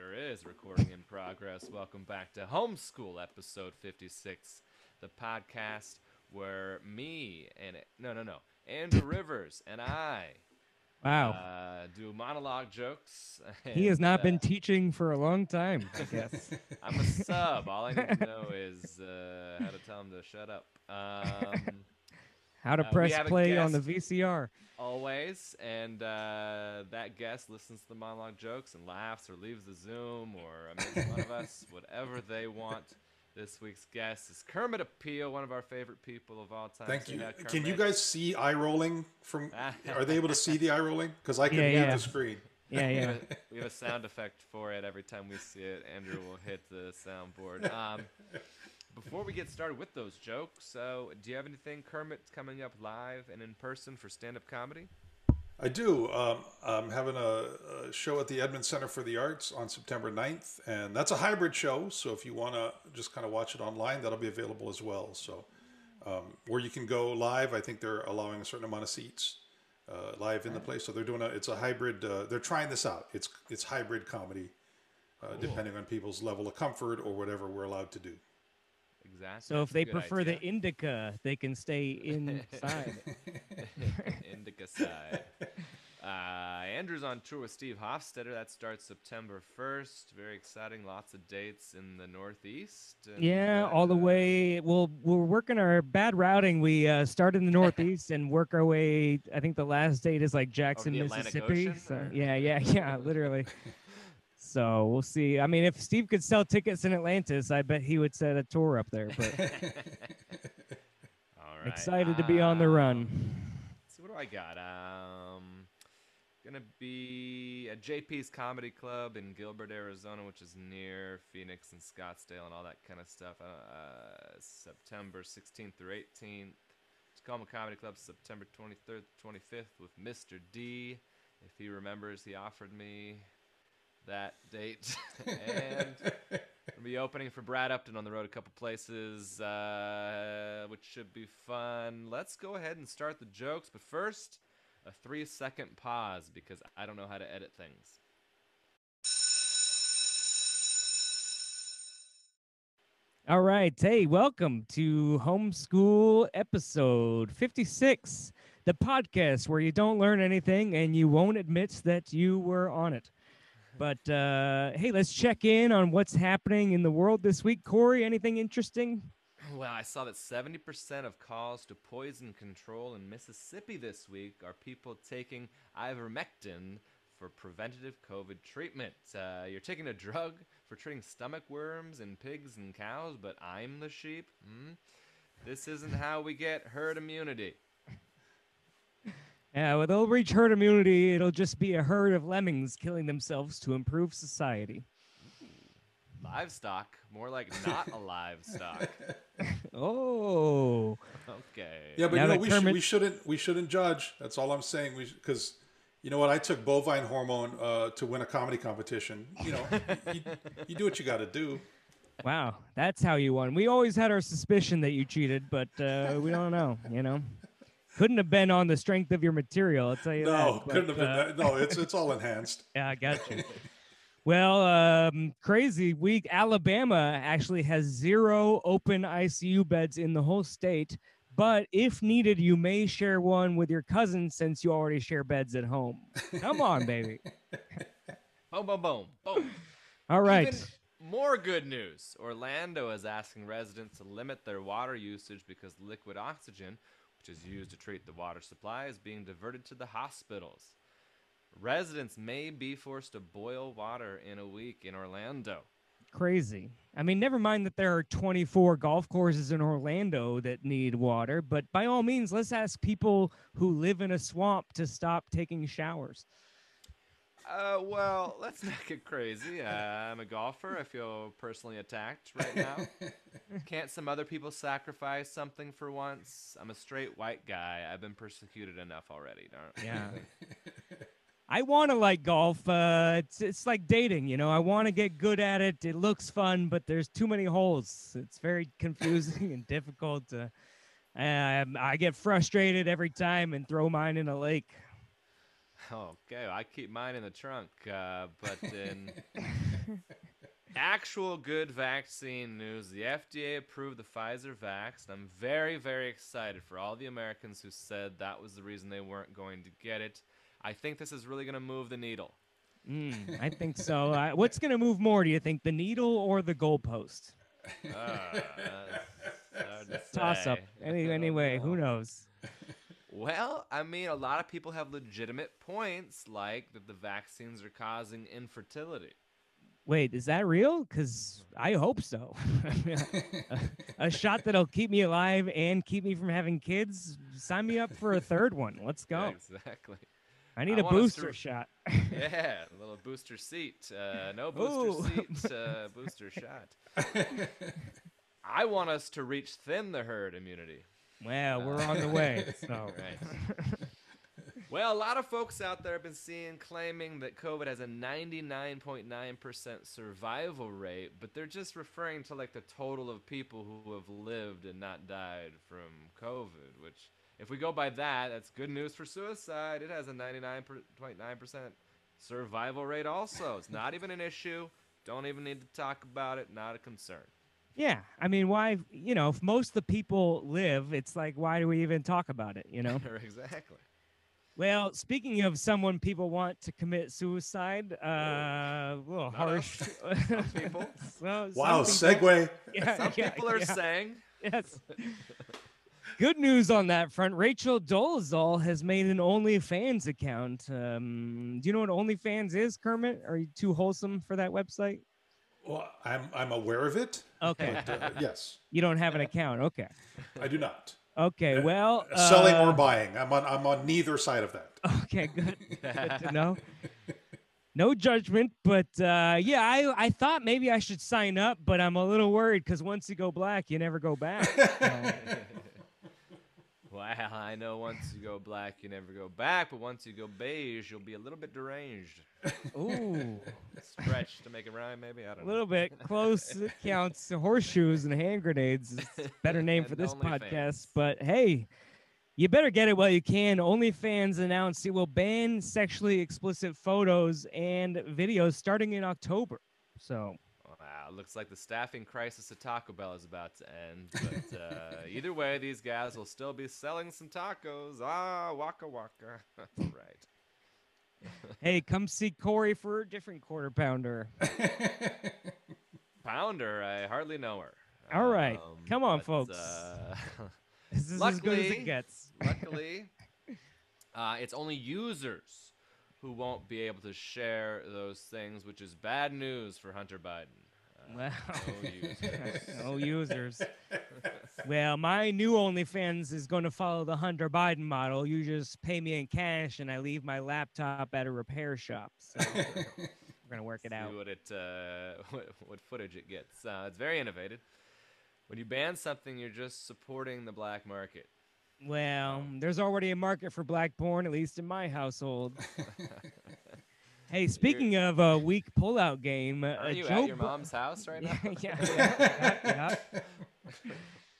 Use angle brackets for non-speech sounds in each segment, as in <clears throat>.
Sure is recording in progress. Welcome back to Homeschool episode 56, the podcast where me and no, no, no, Andrew Rivers and I Wow. uh, do monologue jokes. he has not uh, been teaching for a long time, I guess. <laughs> I'm a sub. All I need to know <laughs> is uh, how to tell him to shut up. Um, How to Uh, press play on the. VCR. always, and uh, that guest listens to the monologue jokes and laughs or leaves the Zoom or makes fun of us, <laughs> whatever they want. This week's guest is Kermit Apio, one of our favorite people of all time. Thank Say you. hi, Can you guys see eye rolling from? <laughs> Are they able to see the eye rolling? Because I can Yeah, be yeah. the screen. Yeah, We yeah. have, a, we have a sound effect for it every time we see it. Andrew will hit the soundboard. <laughs> Um, before we get started with those jokes, so do you have anything, Kermit, coming up live and in person for stand-up comedy? I do. Um, I'm having a, a show at the Edmonds Center for the Arts on September 9th, and that's a hybrid show. So if you want to just kind of watch it online, that'll be available as well. So um, where you can go live, I think they're allowing a certain amount of seats uh, live in the place. So they're doing a. It's a hybrid. Uh, they're trying this out. It's it's hybrid comedy, uh, depending on people's level of comfort or whatever we're allowed to do. Exactly. So if they prefer idea. the indica, they can stay inside. <laughs> <laughs> Indica side. Uh, Andrew's on tour with Steve Hofstetter. That starts September 1st. Very exciting. Lots of dates in the Northeast. and, yeah, all the uh, way. Well, we're working our bad routing. We uh, start in the <laughs> Northeast and work our way. I think the last date is like Jackson, Mississippi. Ocean, So, yeah, yeah, yeah, literally. So we'll see. I mean, if Steve could sell tickets in Atlantis, I bet he would set a tour up there. But <laughs> All right. excited to be on the run. Let's see, what do I got? Um, gonna be at JP's Comedy Club in Gilbert, Arizona, which is near Phoenix and Scottsdale and all that kind of stuff. Uh, September 16th through 18th. Tacoma Comedy Club, September 23rd, 25th with Mr. D. If he remembers, he offered me that date. <laughs> and We'll be opening for Brad Upton on the road a couple places, uh, which should be fun. Let's go ahead and start the jokes, but first, a three second pause because I don't know how to edit things. All right. Hey, welcome to Homeschool episode 56, the podcast where you don't learn anything and you won't admit that you were on it. But uh, hey, let's check in on what's happening in the world this week. Corey, anything interesting? Well, I saw that 70% of calls to poison control in Mississippi this week are people taking ivermectin for preventative COVID treatment. Uh, you're taking a drug for treating stomach worms in pigs and cows, but I'm the sheep? Hmm? This isn't how we get herd immunity. Yeah, well, they'll reach herd immunity. It'll just be a herd of lemmings killing themselves to improve society. Livestock, more like not a <laughs> livestock. <laughs> Oh, Okay. Yeah, but Now you know we, Kermit- should, we shouldn't we shouldn't judge. That's all I'm saying. We because you know what I took bovine hormone uh, to win a comedy competition. You know, you, you do what you got to do. wow. That's how you won. We always had our suspicion that you cheated, but uh, we don't know, you know? Couldn't have been on the strength of your material, I'll tell you No, that. couldn't have but, been. uh, that. No, it's it's all enhanced. <laughs> Yeah, I got you. <laughs> well, um, crazy week. Alabama actually has zero open ICU beds in the whole state. But if needed, you may share one with your cousin since you already share beds at home. Come on, baby. <laughs> Boom, boom, boom, boom. All right. Even more good news. Orlando is asking residents to limit their water usage because liquid oxygen, which is used to treat the water supply, is being diverted to the hospitals. Residents may be forced to boil water in a week in Orlando. Crazy. I mean, never mind that there are 24 golf courses in Orlando that need water, but by all means, let's ask people who live in a swamp to stop taking showers. Uh, well, let's <laughs> not get crazy. Uh, I'm a golfer. I feel personally attacked right now. <laughs> Can't some other people sacrifice something for once? I'm a straight white guy. I've been persecuted enough already. Darn. Yeah. <laughs> I want to like golf. Uh, it's it's like dating, you know. I want to get good at it. It looks fun, but there's too many holes. It's very confusing and difficult. To, um, I get frustrated every time and throw mine in a lake. Okay, I keep mine in the trunk, uh, but in <laughs> Actual good vaccine news. The FDA approved the Pfizer vax. And I'm very, very excited for all the Americans who said that was the reason they weren't going to get it. I think this is really going to move the needle. Mm, I think so. Uh, what's going to move more? Do you think the needle or the goalpost? Uh, to Toss up. Any, I don't anyway, who <laughs> knows? Well, I mean, a lot of people have legitimate points, like that the vaccines are causing infertility. Wait, is that real? Because I hope so. a, <laughs> a shot that'll keep me alive and keep me from having kids. Sign me up for a third one. Let's go. Exactly. I need I a booster shot. <laughs> Yeah, a little booster seat. Uh, no booster Ooh. seat, uh, <laughs> booster shot. I want us to reach thin the herd immunity. Well, we're on the uh, way. <laughs> So Right. <laughs> Well, a lot of folks out there have been seeing claiming that COVID has a 99.9% survival rate, but they're just referring to like the total of people who have lived and not died from COVID, which if we go by that, that's good news for suicide. It has a 99.9% survival rate also. It's not even an issue. Don't even need to talk about it. Not a concern. Yeah, I mean, why? You know, if most of the people live, it's like, why do we even talk about it? You know. <laughs> exactly. Well, speaking of someone people want to commit suicide, uh, a little Not harsh. <laughs> people. Well, some Wow, people- segue. Yeah, <laughs> Some yeah, people are yeah. saying yes. Good news on that front. Rachel Dolezal has made an OnlyFans account. Um, do you know what OnlyFans is, Kermit? Are you too wholesome for that website? Well, I'm I'm aware of it. Okay. But, uh, <laughs> yes, You don't have an account. Okay. I do not. Okay. Well, Selling or uh, buying. I'm on I'm on neither side of that. Okay, good. <laughs> good to know. No judgment, but uh, yeah, I I thought maybe I should sign up, but I'm a little worried because once you go black, you never go back. <laughs> Wow, I know once you go black, you never go back, but once you go beige, you'll be a little bit deranged. ooh, Stretch to make it rhyme, maybe? I a don't know. A little bit close. <laughs> Counts. Horseshoes and hand grenades. It's a better name for this podcast. But hey, you better get it while you can. OnlyFans announced it will ban sexually explicit photos and videos starting in October. So Wow, looks like the staffing crisis at Taco Bell is about to end. But uh, <laughs> either way, these guys will still be selling some tacos. Ah, waka waka. <laughs> right. <laughs> hey, come see Corey for a different quarter pounder. Pounder, I hardly know her. All right. Come on, but, folks. Uh, This is as good as it gets. luckily, uh, it's only users who won't be able to share those things, which is bad news for Hunter Biden. Wow. no users. no users. Well, my new OnlyFans is going to follow the Hunter Biden model. You just pay me in cash, and I leave my laptop at a repair shop. So <laughs> we're gonna work it See out. what it uh, <laughs> what, what footage it gets. Uh, it's very innovative. When you ban something, you're just supporting the black market. Well, there's already a market for black porn, at least in my household. <laughs> hey, speaking of a weak pullout game, uh, Are you Joe at your mom's house right <laughs> now? yeah, <laughs> yeah, yeah, yeah.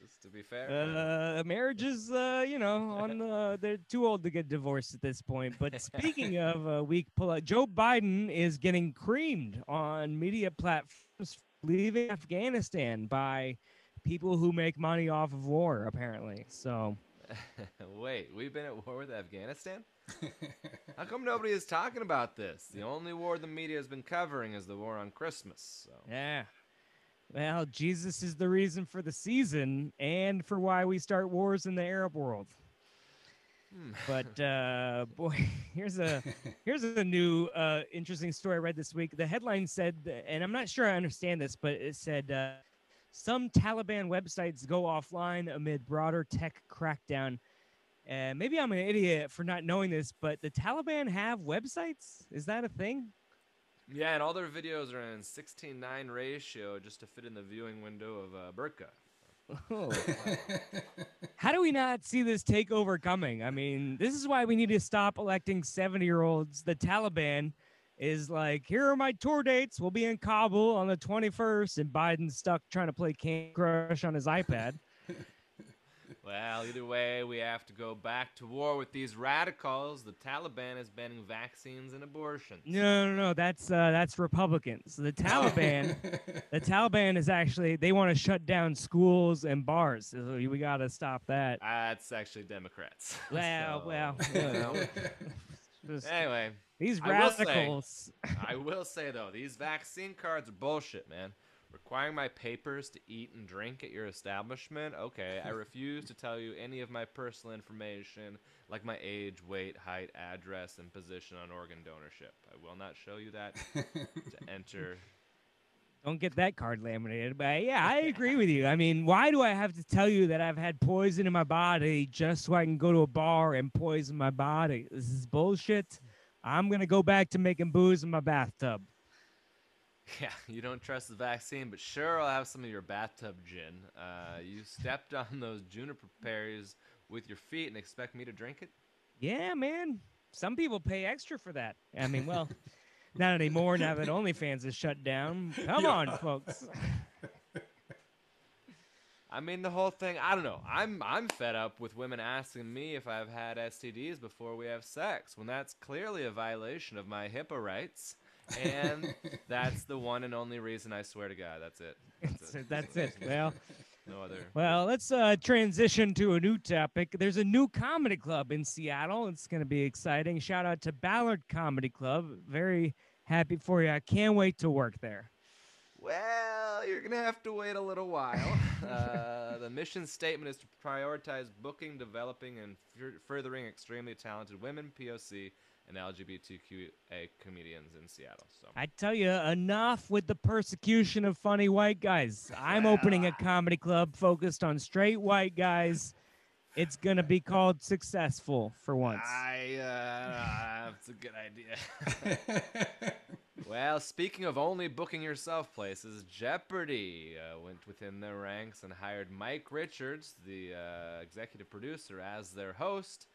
Just to be fair. Uh, marriages, uh, you know, on the they're too old to get divorced at this point. But speaking <laughs> of uh, weak pullout, Joe Biden is getting creamed on media platforms leaving Afghanistan by people who make money off of war, apparently. So <laughs> Wait, we've been at war with Afghanistan? <laughs> How come nobody is talking about this? The only war the media has been covering is the war on Christmas. So yeah. Well, Jesus is the reason for the season and for why we start wars in the Arab world. Hmm. But uh, <laughs> boy, here's a here's a new uh, interesting story I read this week. The headline said, and I'm not sure I understand this, but it said uh, some Taliban websites go offline amid broader tech crackdown. And maybe I'm an idiot for not knowing this, but the Taliban have websites. Is that a thing? yeah, and all their videos are in 16:9 ratio just to fit in the viewing window of uh, Burqa. Oh. <laughs> How do we not see this takeover coming? I mean, this is why we need to stop electing 70 year olds. The Taliban is like, here are my tour dates. We'll be in Kabul on the 21st, and Biden's stuck trying to play Candy Crush on his iPad. <laughs> Well, either way, we have to go back to war with these radicals. The Taliban is banning vaccines and abortions. No, no, no. That's uh, that's Republicans. The Taliban, <laughs> the Taliban is actually they want to shut down schools and bars. So we got to stop that. That's actually Democrats. <laughs> Well, So, well, you you know. know. Just- Anyway, these I will say- radicals. I will say though, these vaccine cards are bullshit, man. Requiring my papers to eat and drink at your establishment? Okay, I <laughs> refuse to tell you any of my personal information, like my age, weight, height, address, and position on organ donorship. I will not show you that to <laughs> enter. Don't get that card laminated. But yeah, I agree with you. I mean, why do I have to tell you that I've had poison in my body just so I can go to a bar and poison my body? This is bullshit. I'm gonna go back to making booze in my bathtub. <laughs> Yeah, you don't trust the vaccine, but sure, I'll have some of your bathtub gin. Uh, you stepped on those juniper berries with your feet and expect me to drink it? Yeah, man. Some people pay extra for that. I mean, well, <laughs> not anymore now that OnlyFans is shut down. Come Yeah. on, folks. <laughs> I mean, the whole thing. I don't know. I'm I'm fed up with women asking me if I've had STDs before we have sex, when that's clearly a violation of my HIPAA rights, and <laughs> that's the one and only reason. I swear to God, that's it. That's it. that's it. Well, No other. well, let's uh, transition to a new topic. There's a new comedy club in Seattle. It's going to be exciting. Shout out to Ballard Comedy Club. Very happy for you. I can't wait to work there. Well, you're gonna have to wait a little while. <laughs> uh, the mission statement is to prioritize booking, developing, and fur- furthering extremely talented women, POC, and LGBTQA comedians in Seattle. So. I tell you, enough with the persecution of funny white guys. I'm opening a comedy club focused on straight white guys. It's gonna be called Successful for once. I, uh, <laughs> that's a good idea. <laughs> well, speaking of only booking yourself places, Jeopardy uh, went within their ranks and hired Mike Richards, the uh, executive producer, as their host.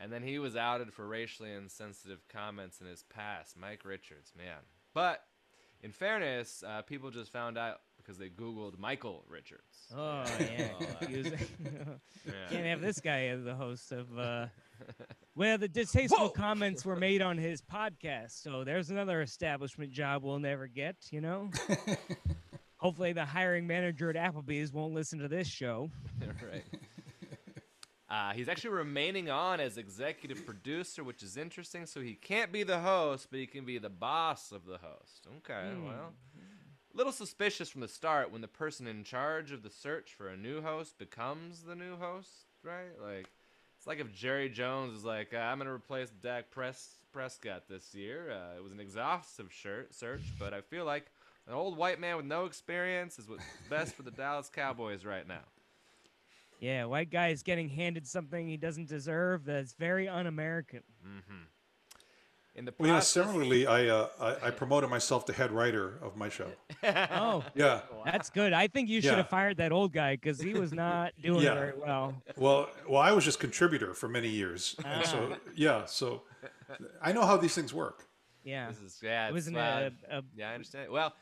And then he was outed for racially insensitive comments in his past. Mike Richards, man. But in fairness, uh, people just found out because they Googled Michael Richards. Oh yeah, So, uh, Using- yeah. can't have this guy as the host of. Well, the distasteful Whoa! comments were made on his podcast, so there's another establishment job we'll never get. You know. <laughs> Hopefully, the hiring manager at Applebee's won't listen to this show. <laughs> right. Uh, he's actually remaining on as executive producer, which is interesting. So he can't be the host, but he can be the boss of the host. Okay, Hmm. well, a little suspicious from the start when the person in charge of the search for a new host becomes the new host, right? Like, it's like if Jerry Jones is like, uh, "I'm gonna replace Dak Pres- Prescott this year." Uh, it was an exhaustive shir- search, but I feel like an old white man with no experience is what's <laughs> best for the Dallas Cowboys right now. Yeah, white guy is getting handed something he doesn't deserve. That's very un-American. Mm-hmm. In the Well, you know, similarly, I, uh, I I promoted myself to head writer of my show. <laughs> Oh, Yeah. that's good. I think you should Yeah. have fired that old guy because he was not <laughs> doing Yeah. very well. Well, well, I was just contributor for many years, and so yeah, so I know how these things work. Yeah, This is yeah. it wasn't uh, a, a yeah, I understand. Well,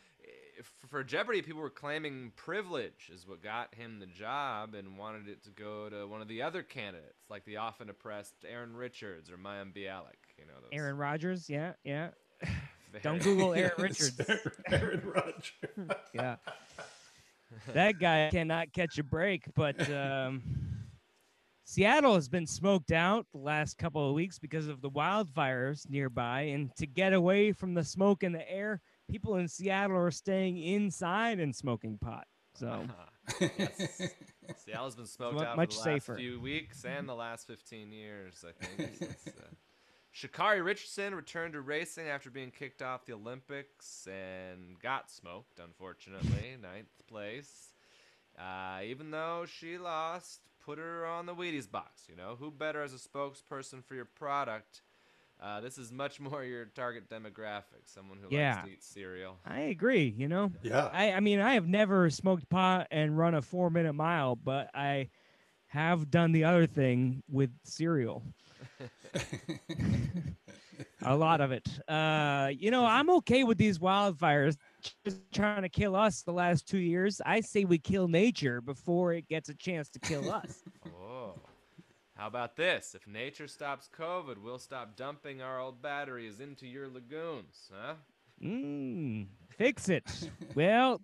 for Jeopardy, people were claiming privilege is what got him the job, and wanted it to go to one of the other candidates, like the often oppressed Aaron Richards or Mayim Bialik. You know, those Aaron Rodgers. Yeah, yeah. <laughs> very- Don't Google Aaron <laughs> Richards. Aaron Rodgers. Yeah, that guy cannot catch a break. But um, Seattle has been smoked out the last couple of weeks because of the wildfires nearby, and to get away from the smoke in the air, people in Seattle are staying inside and smoking pot. So. Uh-huh. yes. Seattle's been smoked out much for the last safer. few weeks and the last 15 years, I think. since, uh, Sha'Carri Richardson returned to racing after being kicked off the Olympics and got smoked, unfortunately, <laughs> ninth place. Uh, even though she lost, put her on the Wheaties box. You know, who better as a spokesperson for your product? Uh, this is much <laughs> more your target demographic, someone who Yeah. likes to eat cereal. I agree. You know, Yeah. I, I mean, I have never smoked pot and run a four minute mile, but I have done the other thing with cereal. <laughs> a lot of it. Uh, you know, I'm okay with these wildfires just trying to kill us the last two years. I say we kill nature before it gets a chance to kill us. <laughs> Oh, How about this? If nature stops COVID, we'll stop dumping our old batteries into your lagoons, huh? Mm, fix it. well,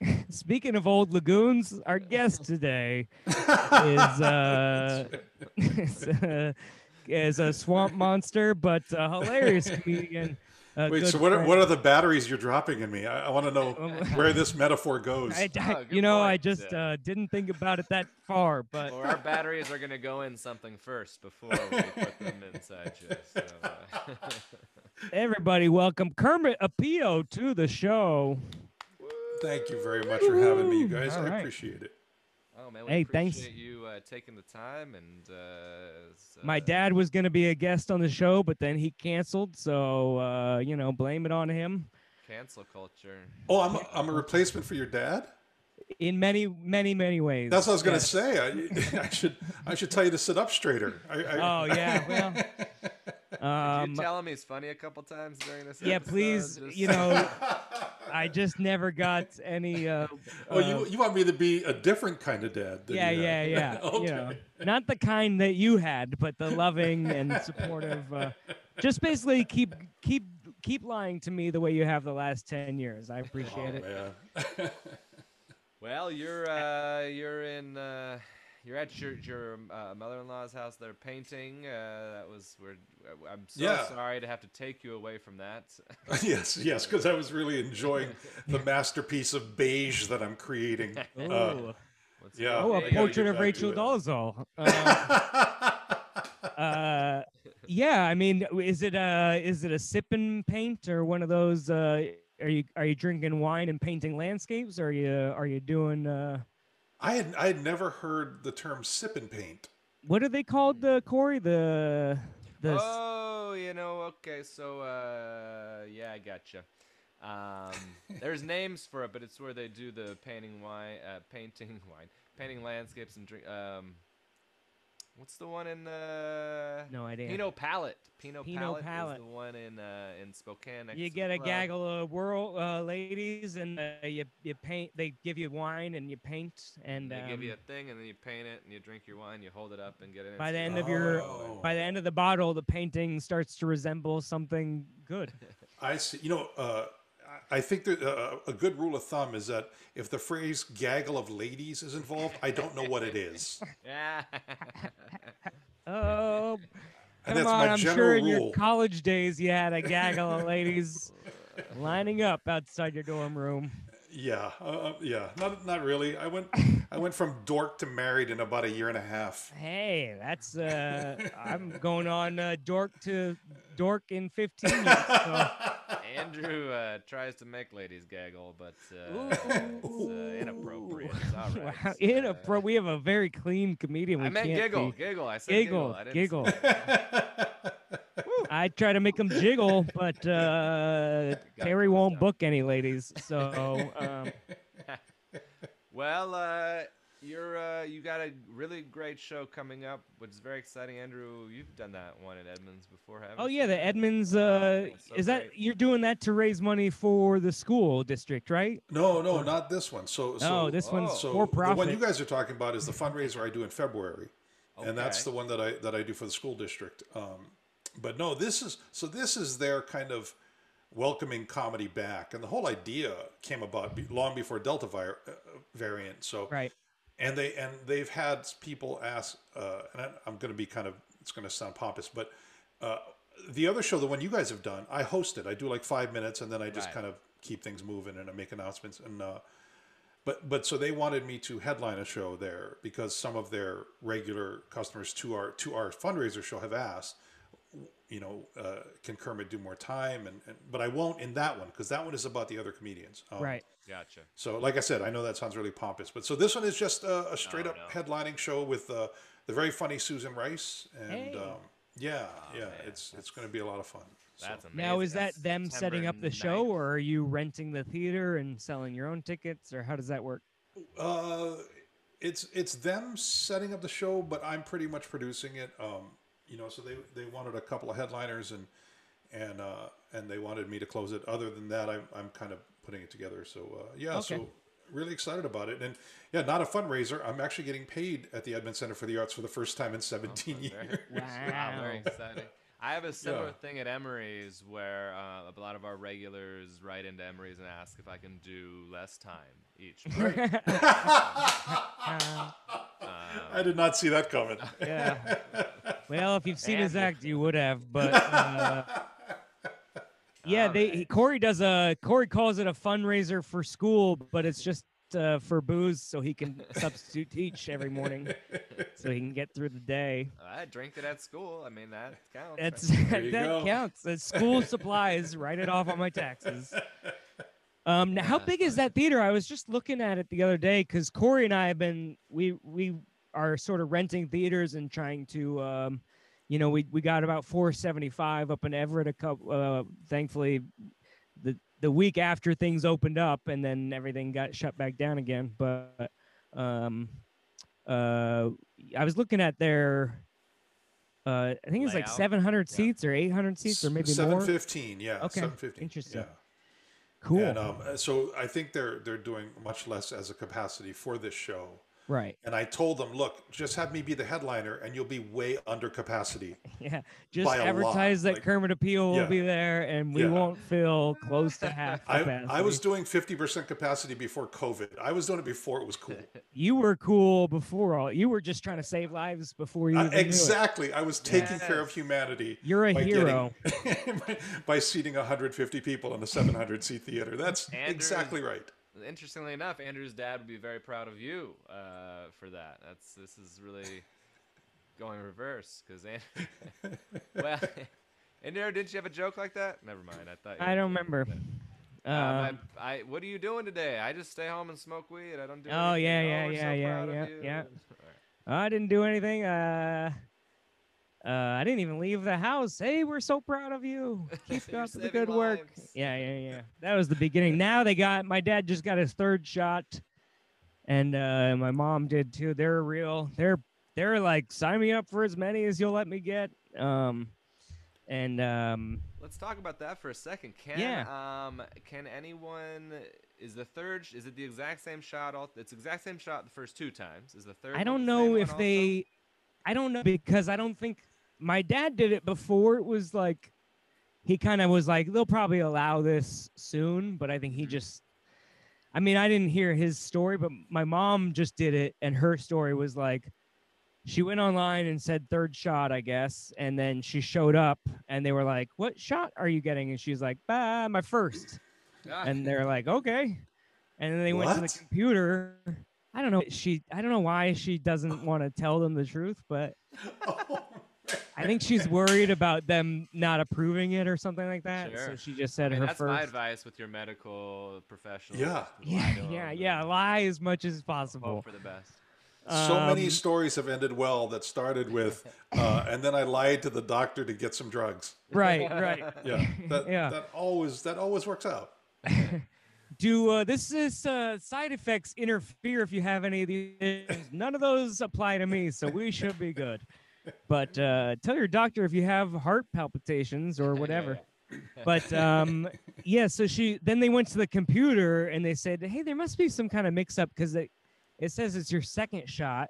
<laughs> speaking of old lagoons, our guest today is uh, is, uh, a swamp monster, but a hilarious <laughs> comedian. a Wait, so what are, what are the batteries you're dropping in me? I, I want to know <laughs> where this metaphor goes. I, I- Oh, you good know, I just yeah. uh, didn't think about it that far, but Or our batteries are gonna go in something first before we put them inside you. So, uh, <laughs> everybody, welcome Kermit Apio to the show. Thank you very much for having me, you guys. All I right. appreciate it. Oh man, we Hey, thanks. you uh, taking the time and uh, s- My uh, dad was going to be a guest on the show, but then he canceled, so uh, you know, blame it on him. cancel culture. Oh, I'm a, I'm a replacement for your dad. In many, many, many ways. That's what I was gonna Yes. say. I, <laughs> I should I should tell you to sit up straighter. I, I, Oh yeah, well. <laughs> Did Um, you tell him he's funny a couple times during this? yeah, episode? please. Just- You know, <laughs> I just never got any. Uh, oh, uh, you you want me to be a different kind of dad? than yeah, you yeah, <laughs> yeah. okay. You know, not the kind that you had, but the loving and supportive. Uh, just basically keep keep keep lying to me the way you have the last ten years. I appreciate it. Man. <laughs> Well, you're uh, you're in uh, you're at your your uh, mother-in-law's house. They're painting. Uh, that was where I'm so Yeah. sorry to have to take you away from that. <laughs> yes, yes, because I was really enjoying <laughs> the masterpiece of beige that I'm creating. <laughs> Uh, Yeah. Oh, a gotta portrait of Rachel it. Dolezal. Uh, uh, yeah, I mean, is it a is it a sip and paint or one of those? Uh, are you are you drinking wine and painting landscapes? Or are you are you doing uh, I had I had never heard the term sip and paint. what are they called? The Corey the the Oh, you know, okay, so uh, yeah, I gotcha. Um, <laughs> there's names for it, but it's where they do the painting wine, uh, painting <laughs> wine, painting landscapes and drink. Um, what's the one in uh, no idea. Pinot Palette? Pinot, Pinot Palette, Palette. is the one in uh, in Spokane. Next you get a club. gaggle of world uh, ladies and uh, you you paint. They give you wine and you paint and They give um, you a thing, and then you paint it, and you drink your wine, you hold it up, and get it. by the into end of your Oh. by the end of the bottle, the painting starts to resemble something good. <laughs> I see. You know, uh, I think that uh, a good rule of thumb is that if the phrase "gaggle of ladies" is involved, I don't know what it is. Yeah. <laughs> Oh, And come on! I'm sure in your college days you had a gaggle of ladies lining up outside your dorm room. Yeah, uh, uh, yeah, not not really. I went I went from dork to married in about a year and a half. Hey, that's uh, I'm going on uh, dork to dork in 15 years. So. <laughs> Andrew uh, tries to make ladies gaggle, but uh, it's uh, inappropriate. It's all right. Wow, It's, inappro- uh, we have a very clean comedian. We I meant can't giggle, be- giggle. I said Giggle, giggle. I didn't giggle. <laughs> I try to make them jiggle, but uh, <laughs> Terry won't down. book any ladies. So um, <laughs> Well, uh, you're uh, you got a really great show coming up, which is very exciting. Andrew, you've done that one at Edmonds before, haven't Oh you? yeah, the Edmonds. Uh, That's so is that great. you're doing that to raise money for the school district, right? No, no, not this one. So, so oh, this one's oh. so for the one you guys are talking about is the fundraiser I do in February, and that's the one that I that I do for the school district. Um, but no, this is so this is their kind of welcoming comedy back, and the whole idea came about long before Delta vi- uh, variant. So right. And they and they've had people ask, uh, and I, I'm going to be kind of it's going to sound pompous, but uh, the other show, the one you guys have done, I host it. I do like five minutes, and then I just Right. kind of keep things moving and I make announcements. And uh, but but so they wanted me to headline a show there because some of their regular customers to our to our fundraiser show have asked. You know, uh, can Kermit do more time? And, and but I won't in that one because that one is about the other comedians. Um, Right. Gotcha. so, like I said, I know that sounds really pompous, but so this one is just a, a straight No, up no. headlining show with uh, the very funny Susan Rice, and Hey. um, yeah, yeah, man, it's it's going to be a lot of fun. So, amazing. Now is that That's them setting up the show, or are you renting the theater and selling your own tickets, or how does that work? uh, it's it's them setting up the show, but I'm pretty much producing it. Um, you know, so they they wanted a couple of headliners and and uh, and they wanted me to close it. Other than that, I'm I'm kind of putting it together. So uh, yeah, Okay. so really excited about it. And yeah, not a fundraiser. I'm actually getting paid at the Edmonds Center for the Arts for the first time in 17 years. <laughs> Wow, very exciting. I have a similar Yeah. thing at Emory's where uh, a lot of our regulars write into Emory's and ask if I can do less time each. <laughs> month. Uh, I did not see that coming. yeah. Well, if you've seen his act, you would have. But uh, <laughs> yeah, they he- Corey does a Corey calls it a fundraiser for school, but it's just uh, for booze, so he can <laughs> substitute teach every morning, so he can get through the day. I drank it at school. I mean that counts. That's <laughs> right? That go. counts. It's school supplies. Write it off on my taxes. <laughs> Um, now, how big is that theater? I was just looking at it the other day because Corey and I have been we we are sort of renting theaters and trying to, um, you know, we we got about four seventy five up in Everett. A couple, uh, thankfully, the the week after things opened up and then everything got shut back down again. But um, uh, I was looking at their. Uh, I think it's like 700 Yeah. seats or 800 seats or maybe more. 715, yeah. Okay, 715. interesting. Yeah. Cool. And um, so I think they're they're doing much less as a capacity for this show. Right. And I told them, look, just have me be the headliner, and you'll be way under capacity. <laughs> Yeah. Just by a lot, advertise that like- Kermit Apio will Yeah. be there and we Yeah. won't fill close to half I, capacity. I was doing 50% capacity before COVID. I was doing it before it was cool. <laughs> you were cool before all. You were just trying to save lives before you Uh, even knew it. exactly. I was taking care of humanity. You're a by hero. Getting, <laughs> by, by seating 150 people in a 700 seat theater. That's Andrew- exactly right. Interestingly enough, Andrew's dad would be very proud of you uh, for that. That's this is really <laughs> going reverse because <laughs> well, Andrew, didn't you have a joke like that? Never mind. I thought you I don't remember. Um, Um, I, I, what are you doing today? I just stay home and smoke weed. I don't do. Oh, anything. yeah, Oh, yeah, we're yeah, so yeah, proud of yeah, you." yeah. Alright. I didn't do anything. Uh, uh, I didn't even leave the house. Hey, we're so proud of you. <laughs> Keep up the good work. Yeah, yeah, yeah. <laughs> That was the beginning. Now they got my dad just got his third shot, and uh, my mom did too. They're real. They're they're like sign me up for as many as you'll let me get. Um, and um, Let's talk about that for a second. Can Yeah. um can anyone is the third is it the exact same shot all it's exact same shot the first two times. Is the third I don't know if they. I don't know because I don't think my dad did it before. It was like he kind of was like they'll probably allow this soon, but I think he Mhm. just. I mean, I didn't hear his story, but my mom just did it, and her story was like, she went online and said third shot, I guess, and then she showed up, and they were like, "What shot are you getting?" And she's like, "Bah, my first. Ah, and they're like, okay. And then they went to the computer. I don't know. She, I don't know why she doesn't want to tell them the truth, but <laughs> I think she's worried about them not approving it or something like that. So she just I said mean, her that's first. my advice with your medical professional. Yeah. Yeah, yeah, yeah. Lie as much as possible. Hope for the best. so many Um, stories have ended well that started with, uh, <laughs> and then I lied to the doctor to get some drugs. Right, right. <laughs> Yeah, that, <laughs> Yeah. that always that always works out. Do uh, this is uh, side effects interfere if you have any of these? None of those apply to me, so we should be good. But uh, tell your doctor if you have heart palpitations or <laughs> Yeah, whatever. yeah. But um, yeah, so she then they went to the computer and they said, "Hey, there must be some kind of mix-up because it it says it's your second shot,"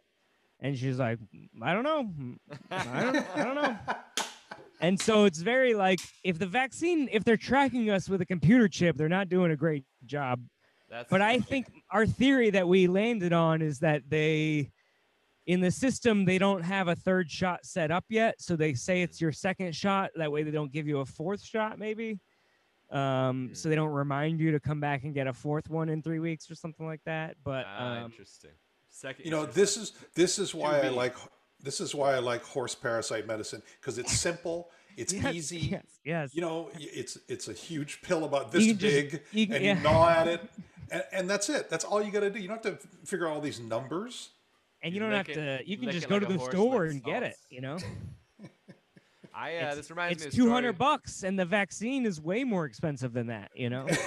and she's like, "I don't know, I don't, I don't know." <laughs> And so it's very like if the vaccine, if they're tracking us with a computer chip, they're not doing a great job. That's But I <laughs> think our theory that we landed on is that they, in the system, they don't have a third shot set up yet. So they say it's your second shot. That way they don't give you a fourth shot, maybe. Um, so they don't remind you to come back and get a fourth one in three weeks or something like that. But Ah, um, interesting. Second. You know, this is this is why I like this is why I like horse parasite medicine because it's simple, it's <laughs> yes, easy. Yes, yes. You know, it's it's a huge pill about this can just- big, you and yeah. you gnaw at it, <laughs> and, and that's it. That's all you got to do. You don't have to figure out all these numbers. And you you don't have it- to. You can just go like to the store licks and get it. You know, <laughs> I uh, it's, this reminds me it's two hundred bucks, and the vaccine is way more expensive than that. You know. <laughs>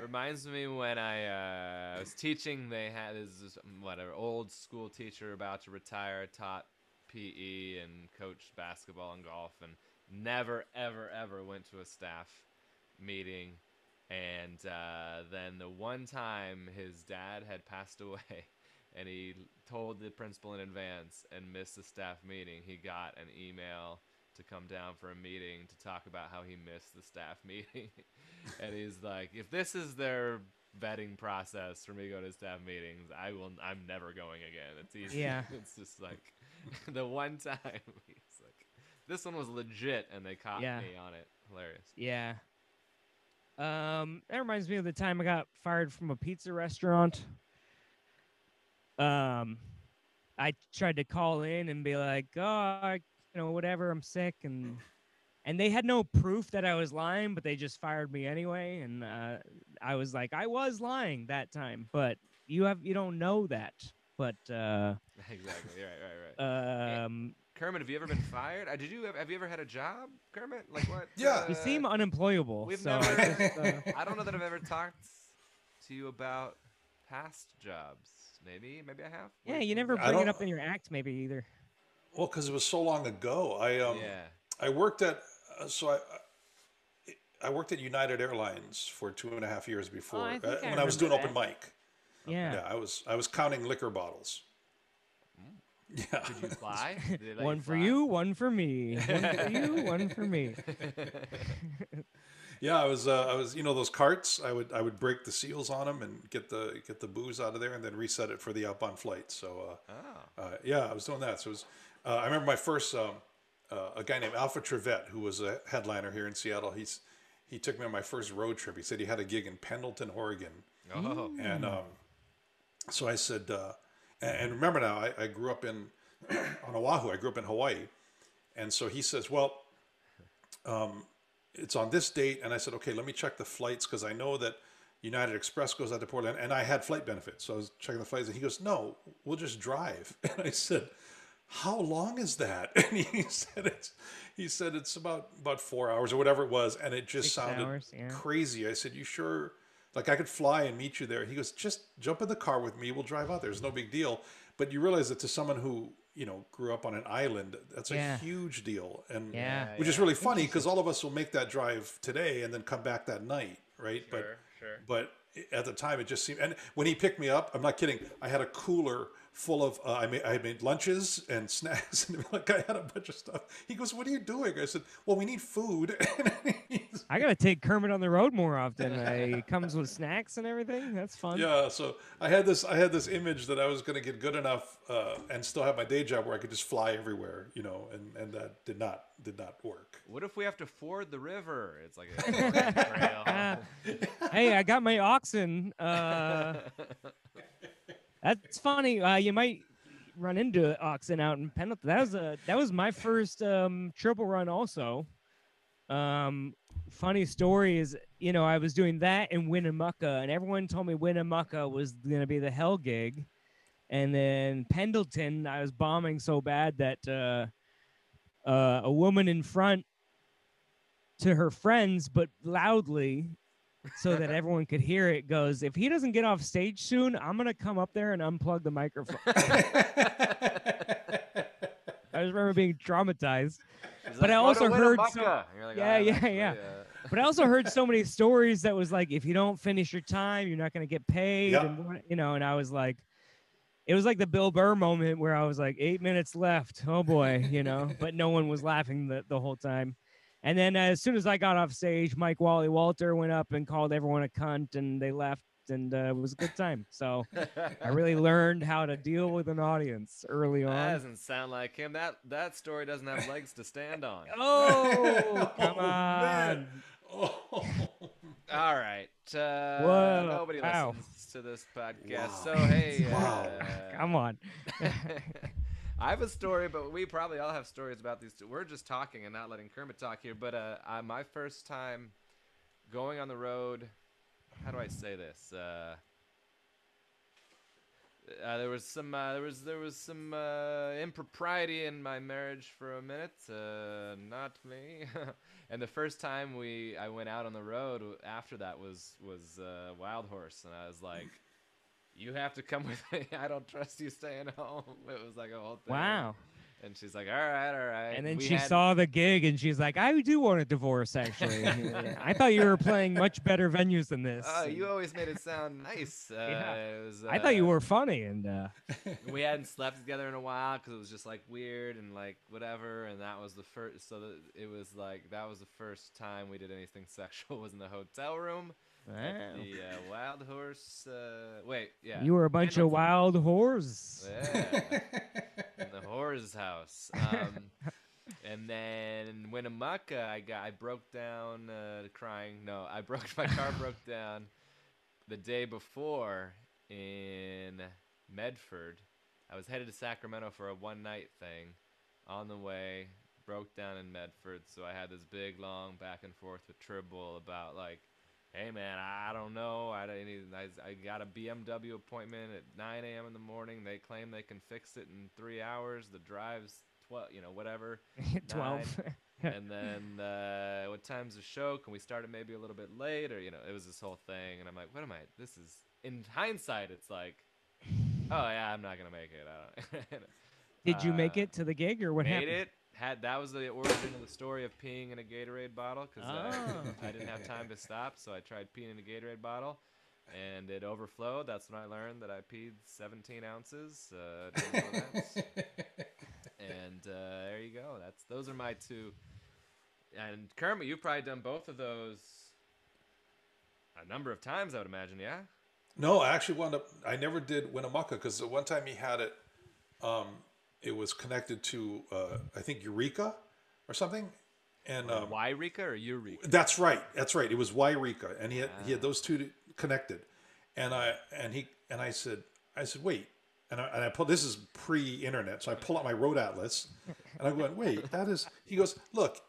Reminds me when I uh, was teaching, they had this this, um, whatever old school teacher about to retire, taught PE and coached basketball and golf, and never ever ever went to a staff meeting And uh, then the one time his dad had passed away, and he told the principal in advance and missed the staff meeting, he got an email to come down for a meeting to talk about how he missed the staff <laughs> meeting. and he's like, if this is their vetting process for me to go to staff meetings, I will. I'm never going again. It's easy. Yeah. <laughs> it's just like <laughs> the one time he's like, this one was legit, and they caught Yeah. me on it. Hilarious. Yeah. Um, that reminds me of the time I got fired from a pizza restaurant. Um, I tried to call in and be like, "Oh, I, you know, whatever, I'm sick," and and they had no proof that I was lying, but they just fired me anyway. And uh, I was like, I was lying that time, but you have you don't know that. But uh, <laughs> exactly. Right. Right. Right. <laughs> um, Kermit, have you ever been fired? Uh, did you have, have you ever had a job, Kermit? Like what? Yeah. you seem unemployable. we've so I never- just, uh, <laughs> I don't know that I've ever talked to you about past jobs. Maybe, maybe I have. yeah, you never bring it up in your act, maybe either. Well, because it was so long ago. I um, yeah. I worked at uh, so I. I worked at United Airlines for two and a half years before I uh, I when I was doing remember open mic. Yeah. Yeah, I was I was counting liquor bottles. Yeah. Did you fly? <laughs> Did they let one for fly? you, one for me. One for you, one for me. <laughs> <laughs> Yeah, I was uh, I was you know those carts. I would I would break the seals on them and get the get the booze out of there and then reset it for the up on flight. So uh, Oh. uh, yeah, I was doing that. So it was. Uh, I remember my first um, uh, a guy named Alpha Trivette who was a headliner here in Seattle. He's he took me on my first road trip. He said he had a gig in Pendleton, Oregon, Oh. and um, so I said, uh, and, and remember now, I, I grew up in <clears throat> on Oahu. I grew up in Hawaii, and so he says, well, um, it's on this date, and I said, okay, let me check the flights because I know that United Express goes out to Portland, and I had flight benefits, so I was checking the flights, and he goes, no, we'll just drive, <laughs> and I said. How long is that? <laughs> And he said it's he said it's about about four hours or whatever it was, and it just Six sounded hours, yeah. crazy. I said, "You sure? Like I could fly and meet you there?" He goes, "Just jump in the car with me. We'll drive out there. It's no big deal." But you realize that to someone who you know grew up on an island, that's Yeah. a huge deal, and Yeah. which is really funny because all of us will make that drive today and then come back that night, right? Sure, but sure. but at the time it just seemed and when he picked me up i'm not kidding i had a cooler full of uh, I made I made lunches and <laughs> snacks and like I had a bunch of stuff. He goes, "What are you doing?" I said, "Well, we need food." <laughs> I gotta take Kermit on the road more often. Uh, he comes with snacks and everything. That's fun. yeah, so I had this I had this image that I was going to get good enough uh, and still have my day job where I could just fly everywhere, you know, and and that did not did not work. What if we have to ford the river? It's like a <laughs> trail. Uh, hey, I got my oxen. That's funny. Uh, you might run into oxen out in Pendleton. That was a that was my first um, triple run. Also, um, funny story is you know I was doing that in Winnemucca, and everyone told me Winnemucca was gonna be the hell gig, and then Pendleton I was bombing so bad that uh, uh, a woman in front to her friends, but loudly, so that everyone could hear it, goes, If he doesn't get off stage soon, I'm going to come up there and unplug the microphone. <laughs> I just remember being traumatized. She's But like, I also heard Winnemucca." some- And you're like, Yeah, "I'm yeah, yeah. uh, <laughs> But I also heard so many stories that was like, if you don't finish your time, you're not going to get paid. Yeah. And, what- you know, and I was like, it was like the Bill Burr moment where I was like, eight minutes left. Oh boy, you know, but no one was laughing the, the whole time. And then as soon as I got off stage, Mike Wally Walter went up and called everyone a cunt and they left and uh, it was a good time. So I really <laughs> learned how to deal with an audience early on. That doesn't sound like him. That that story doesn't have legs to stand on. <laughs> Oh, <laughs> come Oh, on. man. Oh. All right. Uh, Whoa, Nobody wow. listens to this podcast. Wow. So hey, uh, Come on. I have a story, but we probably all have stories about these. Two. We're just talking and not letting Kermit talk here. But uh, I, my first time going on the road. How do I say this? Uh, uh, there was some uh, there was there was some uh, impropriety in my marriage for a minute. Uh, not me. <laughs> and the first time we I went out on the road after that was was uh, Wild Horse, and I was like, "You have to come with me. <laughs> I don't trust you staying home." It was like a whole thing. Wow. And she's like, all right, all right. And then we she had- saw the gig and she's like, I do want a divorce, actually. <laughs> I thought you were playing much better venues than this. Oh, you always made it sound nice. <laughs> Uh, Yeah. it was, I thought you uh, were funny. And uh, we hadn't slept together in a while because it was just like weird and like whatever and that was the first so that it was like that was the first time we did anything sexual was in the hotel room. The uh, wild horse uh, wait yeah. You were a bunch of wild whores. yeah. <laughs> In the horse house. Um, and then in Winnemucca I got I broke down uh, crying no I broke my car <laughs> broke down the day before in Medford. I was headed to Sacramento for a one night thing. On the way, broke down in Medford, so I had this big long back and forth with Tribble about like, hey man, I don't know, I need, I, I got a BMW appointment at 9 a.m. in the morning. They claim they can fix it in three hours. The drive's 12, you know, whatever. <laughs> 12. <laughs> and then uh, what time's the show? Can we start it maybe a little bit late? Or you know, it was this whole thing, and I'm like, what am I? This is in hindsight, it's like, oh yeah, I'm not gonna make it. I don't. <laughs> Did you make Uh, it to the gig or what made happened? it. Had that was the origin of the story of peeing in a Gatorade bottle because Oh. I didn't have time to stop, so I tried peeing in a Gatorade bottle, and it overflowed. That's when I learned that I peed 17 ounces. Uh, didn't know that. and uh, there you go. That's those are my two. And Kermit, you've probably done both of those a number of times, I would imagine. Yeah. No, I actually wound up. I never did Winnemucca because the one time he had it, um, it was connected to uh, I think Eureka or something, and um, Yreka or Eureka? that's right. That's right. It was Yreka, and he had he had those two connected, and I and he and I said I said wait, and I, and I pull this is pre-internet, so I pull out my road atlas, and I went wait that is. He goes look.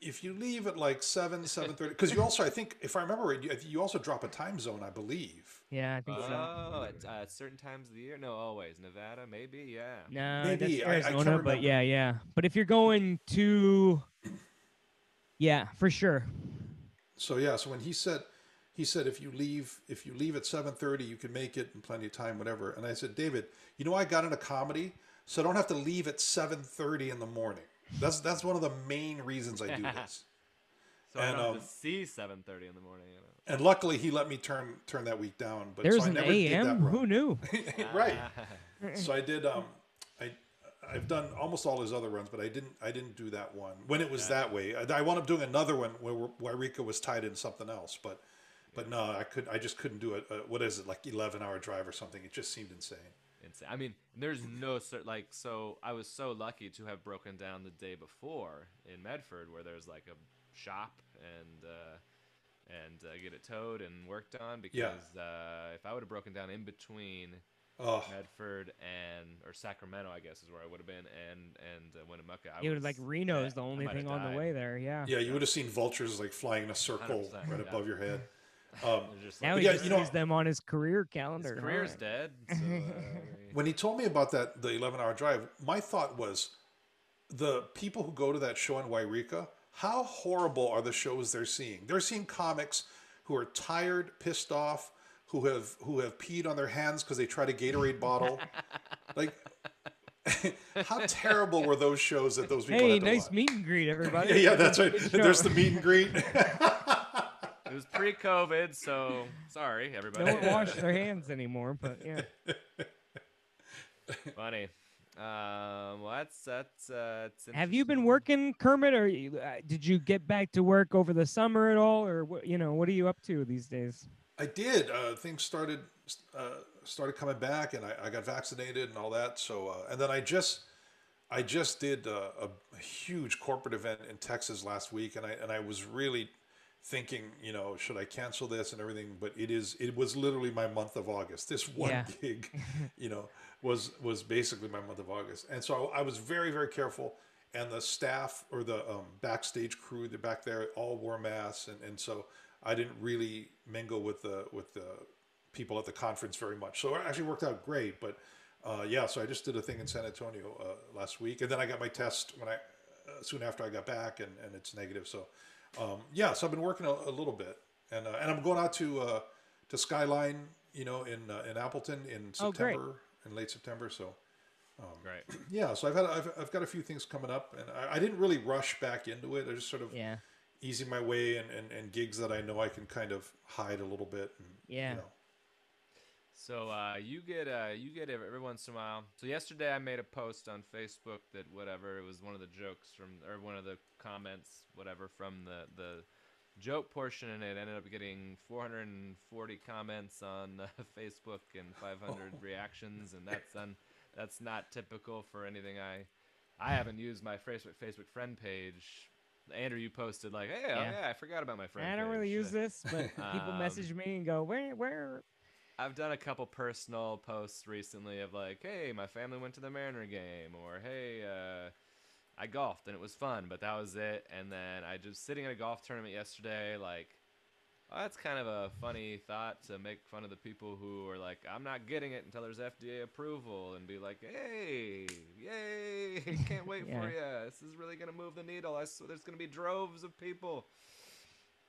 If you leave at like seven, seven thirty, because you also, I think, if I remember right, you, you also drop a time zone, I believe. Yeah, I think so. Oh, at uh, certain times of the year? No, always. Nevada, maybe. Yeah. No, Maybe, that's I- I Arizona, but yeah, yeah. But if you're going to, yeah, for sure. So yeah, so when he said, he said if you leave if you leave at seven thirty, you can make it in plenty of time, whatever. And I said, David, you know I got into comedy, so I don't have to leave at seven thirty in the morning. That's that's one of the main reasons I do <laughs> this. So I And, don't have um, to see 7:30 in the morning. You know. And luckily, he let me turn turn that week down. But There's so I an never did that AM. Who knew? <laughs> right. <laughs> So I did. Um, I I've done almost all his other runs, but I didn't I didn't do that one when it was that way. I, I wound up doing another one where Yreka was tied in something else, but but no, I could I just couldn't do it. Uh, what is it like eleven hour drive or something? It just seemed insane. Insane. I mean, there's no cer- like. So I was so lucky to have broken down the day before in Medford, where there's like a shop and uh, and uh, get it towed and worked on. Because Yeah. uh, if I would have broken down in between Oh, Medford and or Sacramento, I guess is where I would have been, and and uh, Winnemucca. I You would was- like Reno's yeah, the only thing on the way there. Yeah. yeah, you would have seen vultures like flying in a circle right yeah. above your head. Um, It was just Now like, he yeah, just you know- sees them on his career his calendar. career's huh? dead. <laughs> So, uh, when he told me about that the 11 hour drive my thought was the people who go to that show in Yreka how horrible are the shows they're seeing they're seeing comics who are tired pissed off who have who have peed on their hands because they tried a Gatorade bottle <laughs> like <laughs> how terrible were those shows that those people Hey, had to nice watch? meet and greet, everybody. yeah, yeah that's right Good there's the meet and greet it was pre-COVID, so sorry everybody. They don't wash their hands anymore, but yeah. <laughs> Funny. Um, well, that's that's. Uh, Have you been working, Kermit, or you- uh, did you get back to work over the summer at all, or what? You know, what are you up to these days? I did. Uh, things started uh, started coming back, and I, I got vaccinated and all that. So, uh, and then I just I just did uh, a, a huge corporate event in Texas last week, and I and I was really thinking, you know, should I cancel this and everything? But it is it was literally my month of August. This one Yeah. <laughs> gig, <laughs> you know, was was basically my month of August, and so I, I was very very careful. And the staff or the um, backstage crew, they're back there, all wore masks, and, and so I didn't really mingle with the with the people at the conference very much. So it actually worked out great. But uh, yeah, so I just did a thing in San Antonio uh, last week, and then I got my test when I uh, soon after I got back, and, and it's negative. So um, yeah, so I've been working a, a little bit, and uh, and I'm going out to uh, to Skyline, you know, in uh, in Appleton in Oh. September, in late September. So Right. <clears throat> yeah, so I've had I've, I've got a few things coming up, and I, I didn't really rush back into it. I just sort of Yeah. easing my way and, and, and gigs that I know I can kind of hide a little bit. And, Yeah. You know, So uh, you get uh, you get every, once in a while. So yesterday I made a post on Facebook that whatever it was one of the jokes from or one of the comments whatever from the the joke portion and it ended up getting 440 comments on uh, <laughs> Facebook and 500 reactions and that's un, <laughs> that's not typical for anything I I haven't used my Facebook Facebook friend page. Andrew, you posted like, "Hey, oh, Yeah. yeah, I forgot about my friend." I don't really use this, but <laughs> people Um, message me and go, "Where, where?" I've done a couple personal posts recently of like, hey, my family went to the Mariner game, or hey, uh, I golfed and it was fun, but that was it. And then I just sitting at a golf tournament yesterday, like, oh, that's kind of a funny thought to make fun of the people who are like, I'm not getting it until there's FDA approval, and be like, hey, yay, <laughs> can't wait Yeah. for you. This is really gonna move the needle. I s there's gonna be droves of people.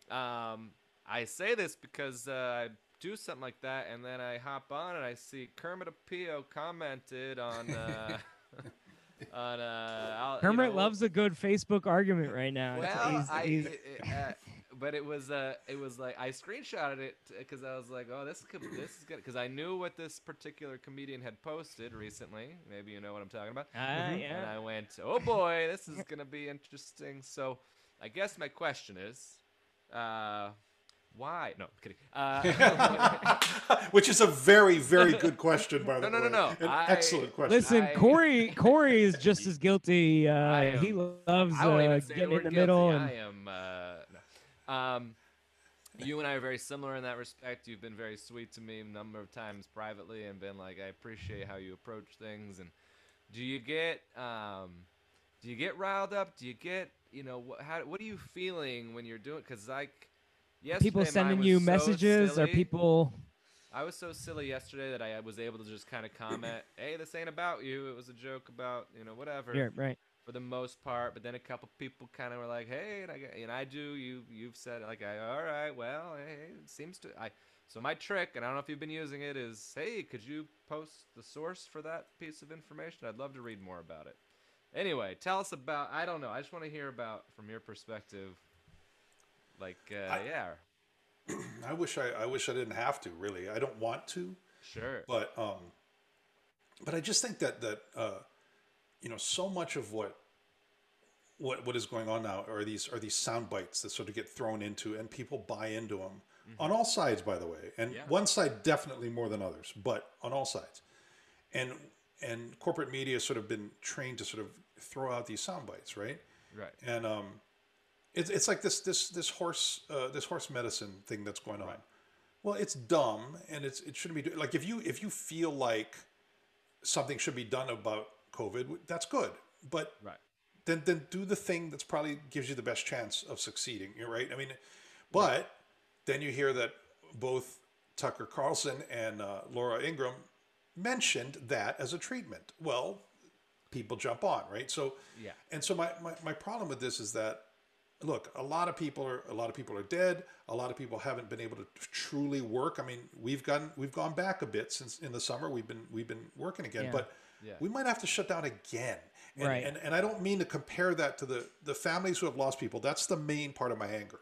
Um, I say this because uh, I do something like that, and then I hop on and I see Kermit Apio commented on. Uh, <laughs> on uh, I'll- you Kermit know, loves a good Facebook argument right now. It's- Well, he's- I, he's- uh, but it was uh, it was like I screenshotted it because I was like, oh, this could, this is good because I knew what this particular comedian had posted recently. Maybe you know what I'm talking about. Ah, And yeah. I went, oh boy, this is gonna be interesting. So, I guess my question is, uh, why? No, kidding. Uh, <laughs> which is a very, very good question, by <laughs> the way. No, no, way. no, no. An I- excellent question. Listen, I- Corey. Corey is <laughs> just as guilty. I Uh, he am- loves I won't uh, even say getting word in the guilty. middle. And, I am. Uh, no. Um, you and I are very similar in that respect. You've been very sweet to me a number of times privately, and been like, I appreciate how you approach things. And do you get, um, do you get riled up? Do you get, you know, what? How? What are you feeling when you're doing? Because like, yesterday people sending you so messages or people. I was so silly yesterday that I was able to just kind of comment, <clears throat> "Hey, this ain't about you. It was a joke about you know whatever." Yeah, right. for the most part. But then a couple people kind of were like, "Hey," and I and I do. You you've said like, I, "All right, well, hey, it seems to." I so my trick, and I don't know if you've been using it, is, "Hey, could you post the source for that piece of information? I'd love to read more about it." Anyway, tell us about. I don't know. I just want to hear about from your perspective. Like, uh, I- yeah, <clears throat> I wish I, I wish I didn't have to. Really, I don't want to. sure. but um but i just think that that uh you know so much of what what what is going on now are these are these sound bites that sort of get thrown into and people buy into them on all sides by the way and Yeah. one side definitely more than others but on all sides and and corporate media has sort of been trained to sort of throw out these sound bites right right. and um, it's it's like this this this horse uh, this horse medicine thing that's going on. Well, it's dumb, and it's it shouldn't be do- like if you if you feel like something should be done about COVID, that's good, but Right. then then do the thing that's probably gives you the best chance of succeeding. You're right. I mean, but then you hear that both Tucker Carlson and uh, Laura Ingraham mentioned that as a treatment. Well, people jump on, right? So Yeah. and so my, my, my problem with this is that look, a lot of people are a lot of people are dead. A lot of people haven't been able to truly work. I mean, we've gone we've gone back a bit since in the summer. We've been we've been working again, Yeah. but Yeah. we might have to shut down again. And, Right. and and I don't mean to compare that to the the families who have lost people. That's the main part of my anger.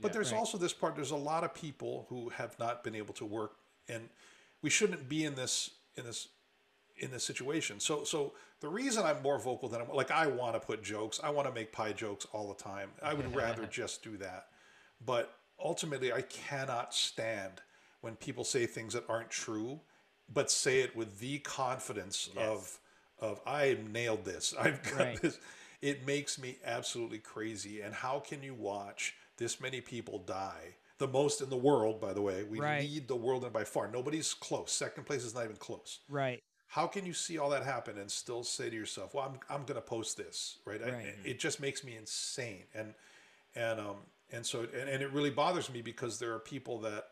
But Yeah. there's Right. also this part. There's a lot of people who have not been able to work, and we shouldn't be in this in this in this situation. So so the reason I'm more vocal than I'm like I want to put jokes, I want to make pie jokes all the time. I would rather <laughs> just do that. But ultimately I cannot stand when people say things that aren't true, but say it with the confidence of of I nailed this. I've got Right. this. It makes me absolutely crazy. And how can you watch this many people die? The most in the world, by the way. We Right. lead the world and by far. Nobody's close. Second place is not even close Right. How can you see all that happen and still say to yourself, "Well, I'm I'm going to post this," right? I- it just makes me insane, and and um and so and, and it really bothers me because there are people that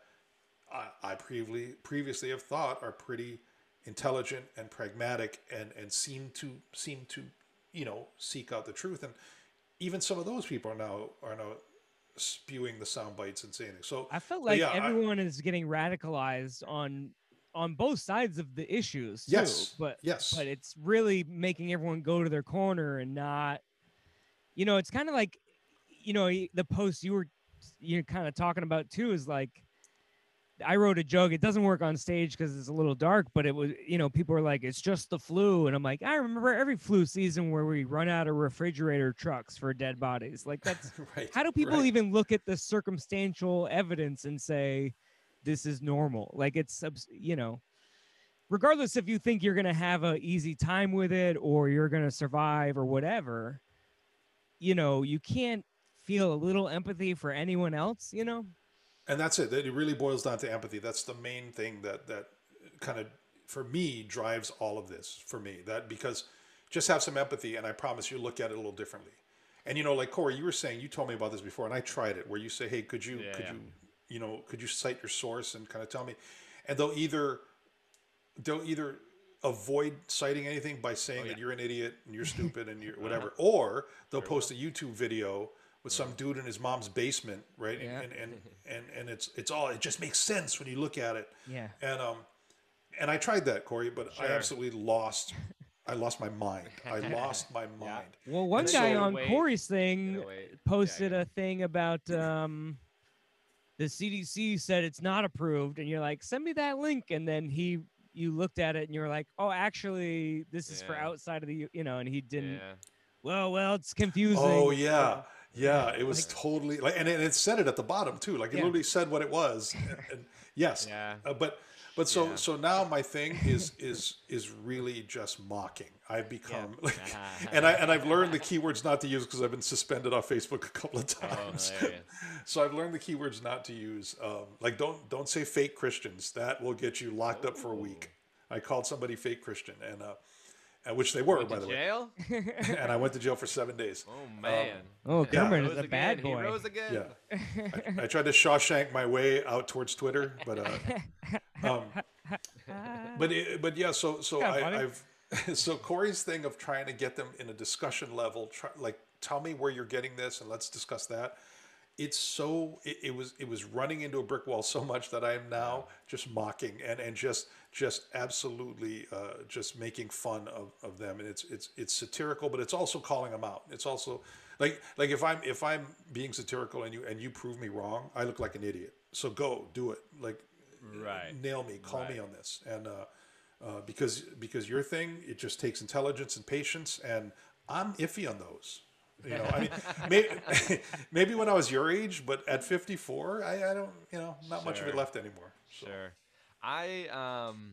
I, I previously previously have thought are pretty intelligent and pragmatic and and seem to seem to you know seek out the truth, and even some of those people are now are now spewing the sound bites and saying. So I felt like yeah, I- everyone is getting radicalized on on both sides of the issues too. Yes. But yes. but it's really making everyone go to their corner and not you know it's kind of like you know the post you were you're kind of talking about too is like i wrote a joke it doesn't work on stage because it's a little dark but it was you know people are like it's just the flu and i'm like i remember every flu season where we run out of refrigerator trucks for dead bodies like that's <laughs> right. how do people right. even look at the circumstantial evidence and say this is normal like it's you know regardless if you think you're going to have a easy time with it or you're going to survive or whatever you know you can't feel a little empathy for anyone else you know and that's it. It really boils down to empathy. That's the main thing that that kind of for me drives all of this for me. That because just have some empathy, and I promise you look at it a little differently. And you know, like Corey, you were saying, you told me about this before, and I tried it. Where you say, "Hey, could you Yeah, could yeah. you you know could you cite your source and kind of tell me?" And they'll either they'll either avoid citing anything by saying Oh, that you're an idiot and you're <laughs> stupid and you're whatever, or they'll post a YouTube video with some dude in his mom's basement, right? Yeah. And, and <laughs> and and it's it's all it just makes sense when you look at it. yeah And um, and I tried that, Corey, but I absolutely lost. I lost my mind. <laughs> I lost my mind. well one And guy so- on Wait, corey's thing Gotta posted Yeah, a thing about um the cdc said it's not approved and you're like send me that link and then he you looked at it and you were like oh actually this is for outside of the you know and he didn't Yeah. well well it's confusing Oh yeah, yeah. It was Like- totally like, and it, it said it at the bottom too. Like it Yeah. literally said what it was. And, and yes, Yeah. Uh, but but so Yeah. so now my thing is is is really just mocking. I've become like, <laughs> and I and I've learned the keywords not to use because I've been suspended off Facebook a couple of Oh, times. <laughs> hilarious. so I've learned the keywords not to use. Um, like don't don't say fake Christians. That will get you locked up for a week. I called somebody fake Christian, and uh, and which they were Went by to the way. jail? <laughs> And I went to jail for seven days. Oh man. Oh, He Cameron rose is a again. bad He boy. rose again. Yeah. <laughs> I, I tried to Shawshank my way out towards Twitter, but uh, um, but it, but yeah. So so Kinda. I, I've <laughs> so Corey's thing of trying to get them in a discussion level, try, like tell me where you're getting this and let's discuss that. It's so it, it was it was running into a brick wall so much that I am now just mocking and and just just absolutely uh, just making fun of, of them and it's it's it's satirical but it's also calling them out. It's also like like if I'm if I'm being satirical and you and you prove me wrong, I look like an idiot. So go do it. Like Right. nail me, call me on this, and uh, uh, because because your thing it just takes intelligence and patience, and I'm iffy on those. You know, I mean, maybe, <laughs> maybe when I was your age, but at 54, I, I don't, you know, not much of it left anymore. So. Sure. I um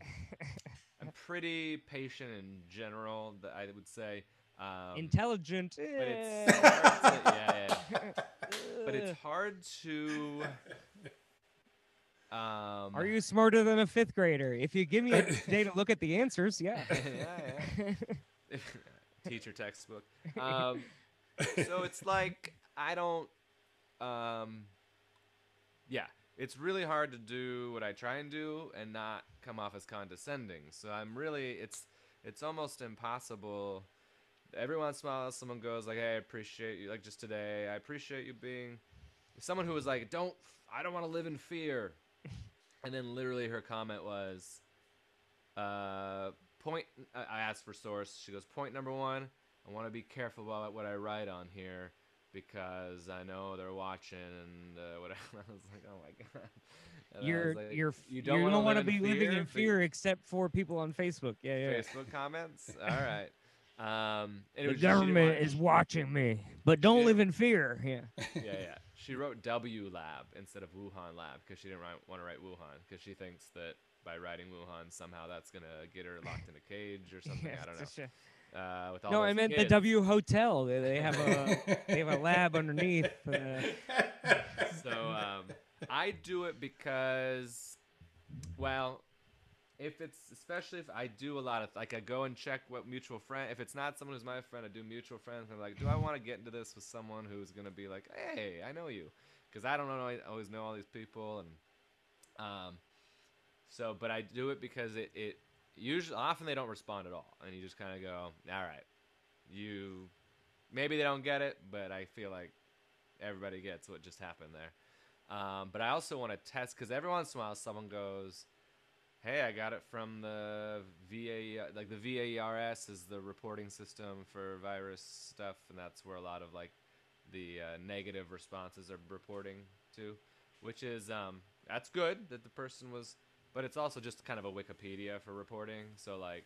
I'm pretty patient in general, I would say. Um intelligent but eh. it's hard to, yeah, yeah. <laughs> But it's hard to um Are you smarter than a fifth grader? If you give me a <laughs> day to look at the answers, yeah. yeah, yeah. teacher textbook. Um, so it's like I don't. Um, yeah, it's really hard to do what I try and do and not come off as condescending. So I'm really it's it's almost impossible. Every once in a while, someone goes like, "Hey, I appreciate you." Like just today, I appreciate you being someone who was like, "Don't, I don't want to live in fear," and then literally her comment was, uh, point. I I asked for source. She goes, point number one. I want to be careful about what I write on here because I know they're watching and uh, <laughs> whatever. I was like, oh my god. <laughs> And You're like, you're you you don't wanna want to be in living in fear except for people on Facebook. Yeah, yeah. Facebook comments. All right. Um, The was just- she didn't government is watching me, but don't Yeah. live in fear. Yeah. <laughs> yeah, yeah. She wrote W Lab instead of Wuhan Lab because she didn't want to write Wuhan because she thinks that by writing Wuhan somehow that's gonna get her locked in a cage or something. Yeah, I don't know. Uh, with all No, I those meant the. W Hotel. They, they have a <laughs> they have a lab underneath. Uh, so um, I do it because, well, if it's especially if I do a lot of like I go and check what mutual friend. If it's not someone who's my friend, I do mutual friends. I'm like, do I want to get into this with someone who's gonna be like, hey, I know you, because I don't know I always know all these people and um, so but I do it because it it usually often they don't respond at all, and you just kind of go, all right, you maybe they don't get it, but I feel like everybody gets what just happened there. Um, but I also want to test because every once in a while someone goes, hey, I got it from the VA, like the VAERS is the reporting system for virus stuff, and that's where a lot of like the uh, negative responses are reporting to, which is um, that's good that the person was, but it's also just kind of a Wikipedia for reporting. So like,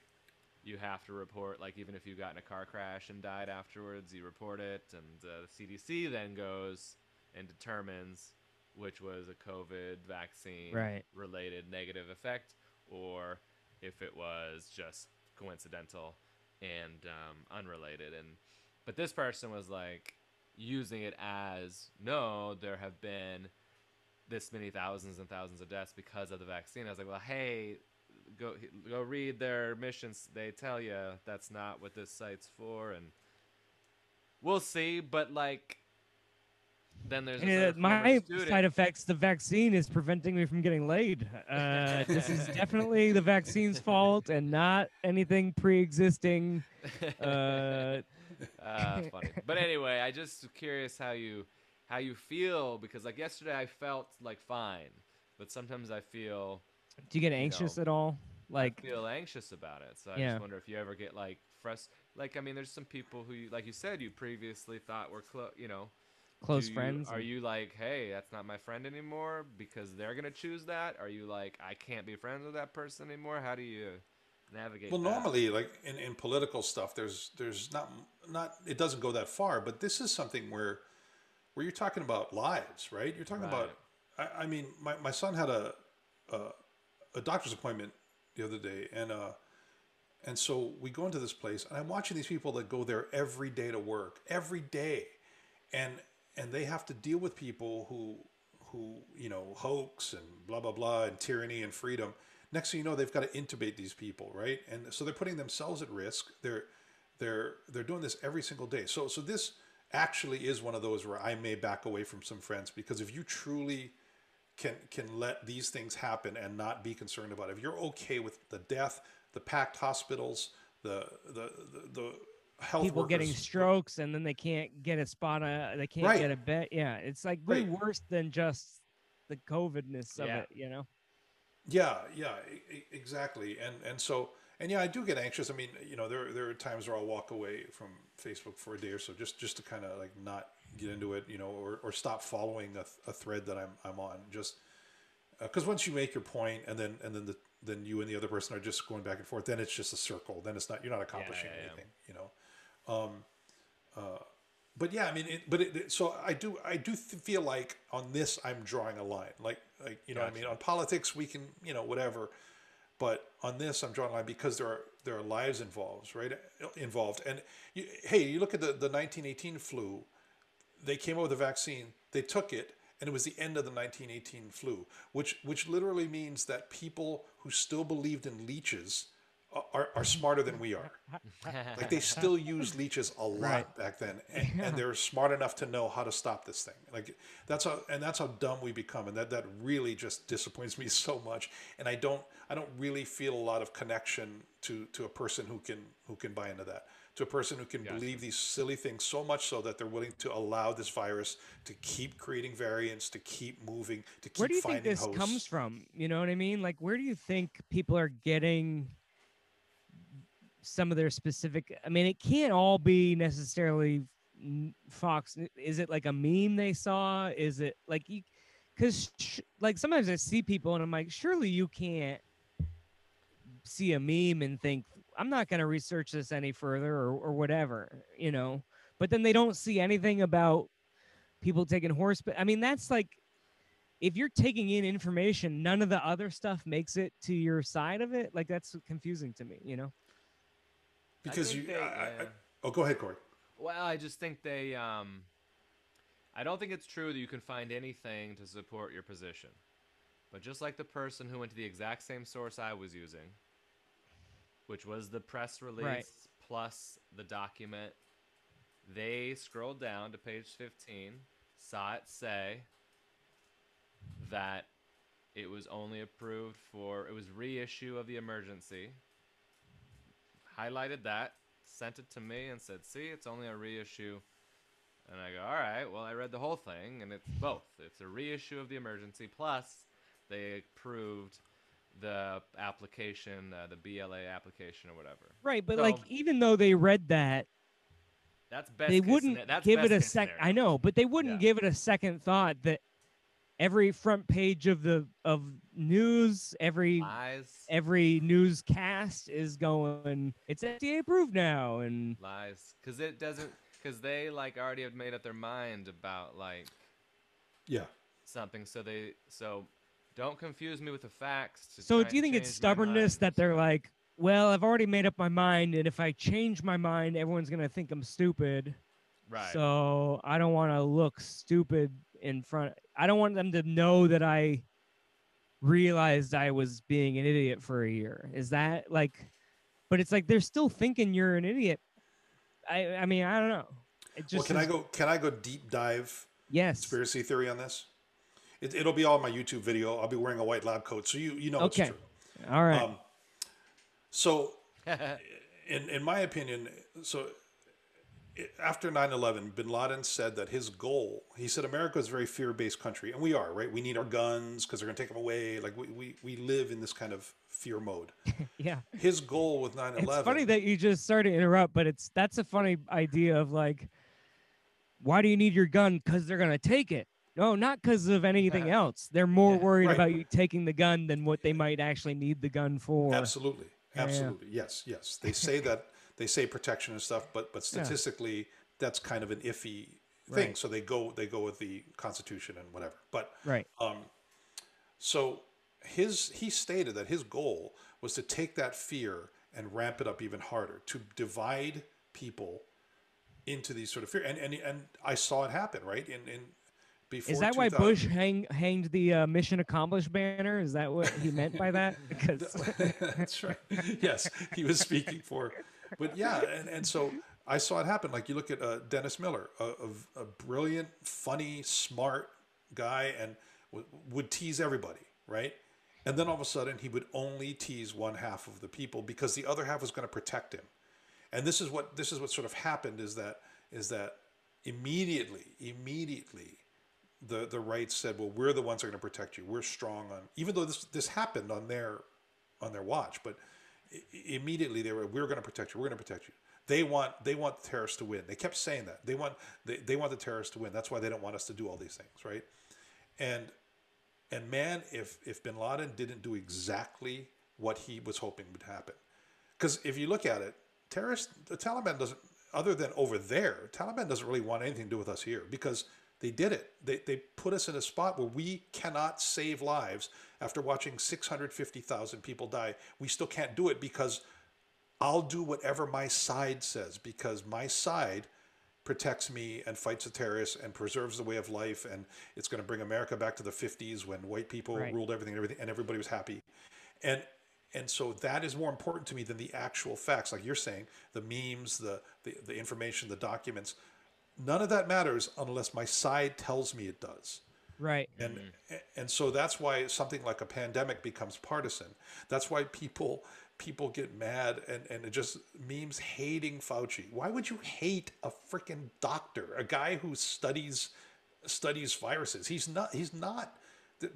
you have to report like even if you got in a car crash and died afterwards, you report it, and uh, the CDC then goes and determines which was a COVID vaccine Right. related negative effect or if it was just coincidental and um, unrelated. And but this person was like using it as no, there have been this many thousands and thousands of deaths because of the vaccine. I was like, well, hey, go go read their missions. They tell you that's not what this site's for, and we'll see. But like, then there's uh, my student- side effects, the vaccine is preventing me from getting laid. Uh, <laughs> this is definitely the vaccine's fault and not anything pre-existing. <laughs> Uh, uh, funny. But anyway, I just curious how you how you feel because like yesterday I felt like fine, but sometimes I feel do you get anxious know, at all? Like, I feel anxious about it. So I Yeah. just wonder if you ever get like frust. Like I mean, there's some people who, you, like you said, you previously thought were close. You know, close you- friends. Are and- you like, hey, that's not my friend anymore because they're gonna choose that? Are you like, I can't be friends with that person anymore? How do you navigate? Well, that? normally, like in, in political stuff, there's there's not not it doesn't go that far, but this is something where where you're talking about lives, right? You're talking about. I, I mean, my, my son had a, a a doctor's appointment the other day, and uh, and so we go into this place, and I'm watching these people that go there every day to work, every day, and and they have to deal with people who who you know hoax and blah blah blah and tyranny and freedom. Next thing you know, they've got to intubate these people, right? And so they're putting themselves at risk. They're they're they're doing this every single day. So so this actually is one of those where I may back away from some friends because if you truly can can let these things happen and not be concerned about it. If you're okay with the death, the packed hospitals, the the the, the health people getting strokes and then they can't get a spot on they can't Right. get a bed yeah it's like way Right. worse than just the covidness of Yeah. it you know Yeah, yeah, exactly. And and so and yeah, I do get anxious. I mean, you know, there there are times where I'll walk away from Facebook for a day or so just just to kind of like not get into it, you know, or, or stop following a, a thread that I'm I'm on. Just because once you make your point and then and then the then you and the other person are just going back and forth, then it's just a circle. Then it's not you're not accomplishing yeah, yeah. anything, you know. Um, uh, but yeah, I mean, it, but it, so I do, I do th- feel like on this I'm drawing a line. Like, like you know, what I mean, on politics we can, you know, whatever, but on this I'm drawing a line because there are there are lives involved, right? Involved, and you, hey, you look at the the 1918 flu. They came up with a vaccine. They took it, and it was the end of the 1918 flu, which which literally means that people who still believed in leeches are, are smarter than we are. Like they still use leeches a lot Right. back then, and, and they're smart enough to know how to stop this thing. Like that's how and that's how dumb we become, and that that really just disappoints me <laughs> so much. And I don't I don't really feel a lot of connection to to a person who can who can buy into that. To a person who can believe these silly things so much so that they're willing to allow this virus to keep creating variants, to keep moving, to keep where do you think this hosts. comes from you know what i mean like where do you think people are getting some of their specific i mean it can't all be necessarily fox. Is it like a meme they saw? Is it like you because sh- like sometimes i see people and i'm like surely you can't see a meme and think i'm not going to research this any further or, or whatever you know? But then they don't see anything about people taking horse but i mean that's like if you're taking in information none of the other stuff makes it to your side of it. Like that's confusing to me you know because you. they- I, I, I, oh, go ahead, Corey. Well, I just think they. Um, I don't think it's true that you can find anything to support your position. But just like the person who went to the exact same source I was using, which was the press release plus the document, they scrolled down to page 15, saw it say that it was only approved for, it was reissue of the emergency, highlighted that, sent it to me, and said, "See, it's only a reissue." And I go, "All right. Well, I read the whole thing, and it's both. It's a reissue of the emergency plus they approved the application, uh, the BLA application or whatever. Right, but So- like even though they read that, That's best. they wouldn't that's give it a case sec. I know, but they wouldn't Yeah. give it a second thought that every front page of the of news, every Lies. every newscast is going. It's FDA approved now, and lies because it doesn't because they like already have made up their mind about like Yeah. something so they so don't confuse me with the facts so do you think it's stubbornness that they're like, well, I've already made up my mind, and if I change my mind, everyone's gonna think I'm stupid. right So I don't want to look stupid in front. I don't want them to know that I realized I was being an idiot for a year. Is that like? But it's like they're still thinking you're an idiot. I I mean I don't know. It just well, can I go? Can I go deep dive Yes. conspiracy theory on this? It, it'll be all in my YouTube video. I'll be wearing a white lab coat, so you you know Okay. it's true. All right. Um, so, <laughs> in in my opinion, so after 9/11, Bin Laden said that his goal. He said America is a very fear-based country, and we are right. We need our guns because they're going to take them away. Like we, we we live in this kind of fear mode. <laughs> yeah. His goal with 9/11. It's funny that you just started to interrupt, but it's that's a funny idea of like, why do you need your gun? Because they're gonna take it. No, not because of anything <laughs> else. They're more worried Right. about you taking the gun than what they might actually need the gun for. Absolutely. Yeah, yeah. Absolutely. Yes. Yes. They say that they say protection and stuff, but but statistically, that's kind of an iffy thing. Right. So they go they go with the Constitution and whatever. But Right. so his he stated that his goal was to take that fear and ramp it up even harder to divide people into these sort of fear. And and and I saw it happen right in in before. Is that why Bush hang, hanged the uh, mission accomplished banner? Is that what he meant by that? Because <laughs> <laughs> That's right. Yes, he was speaking for. But yeah, and, and so I saw it happen. Like you look at uh, Dennis Miller, a, a, a brilliant, funny, smart guy, and w- would tease everybody, right? And then all of a sudden, he would only tease one half of the people because the other half was going to protect him. And this is what this is what sort of happened is that is that immediately, immediately, the the right said, "Well, we're the ones that are going to protect you. We're strong on." Even though this this happened on their on their watch, but immediately they were, "We're going to protect you. We're going to protect you." They want they want the terrorists to win. They kept saying that they want they, they want the terrorists to win. That's why they don't want us to do all these things, right? And and man, if if Bin Laden didn't do exactly what he was hoping would happen, because if you look at it, terrorists, the Taliban doesn't, other than over there, Taliban doesn't really want anything to do with us here because they did it. They, they put us in a spot where we cannot save lives after watching 650,000 people die. We still can't do it because I'll do whatever my side says because my side protects me and fights the terrorists and preserves the way of life and it's going to bring America back to the 50s when white people Right. ruled everything and everything and everybody was happy. And and so that is more important to me than the actual facts like you're saying the memes the the, the information the documents none of that matters unless my side tells me it does. Right. and mm-hmm. and so that's why something like a pandemic becomes partisan. That's why people people get mad and and it just memes hating fauci. Why would you hate a freaking doctor a guy who studies studies viruses? He's not he's not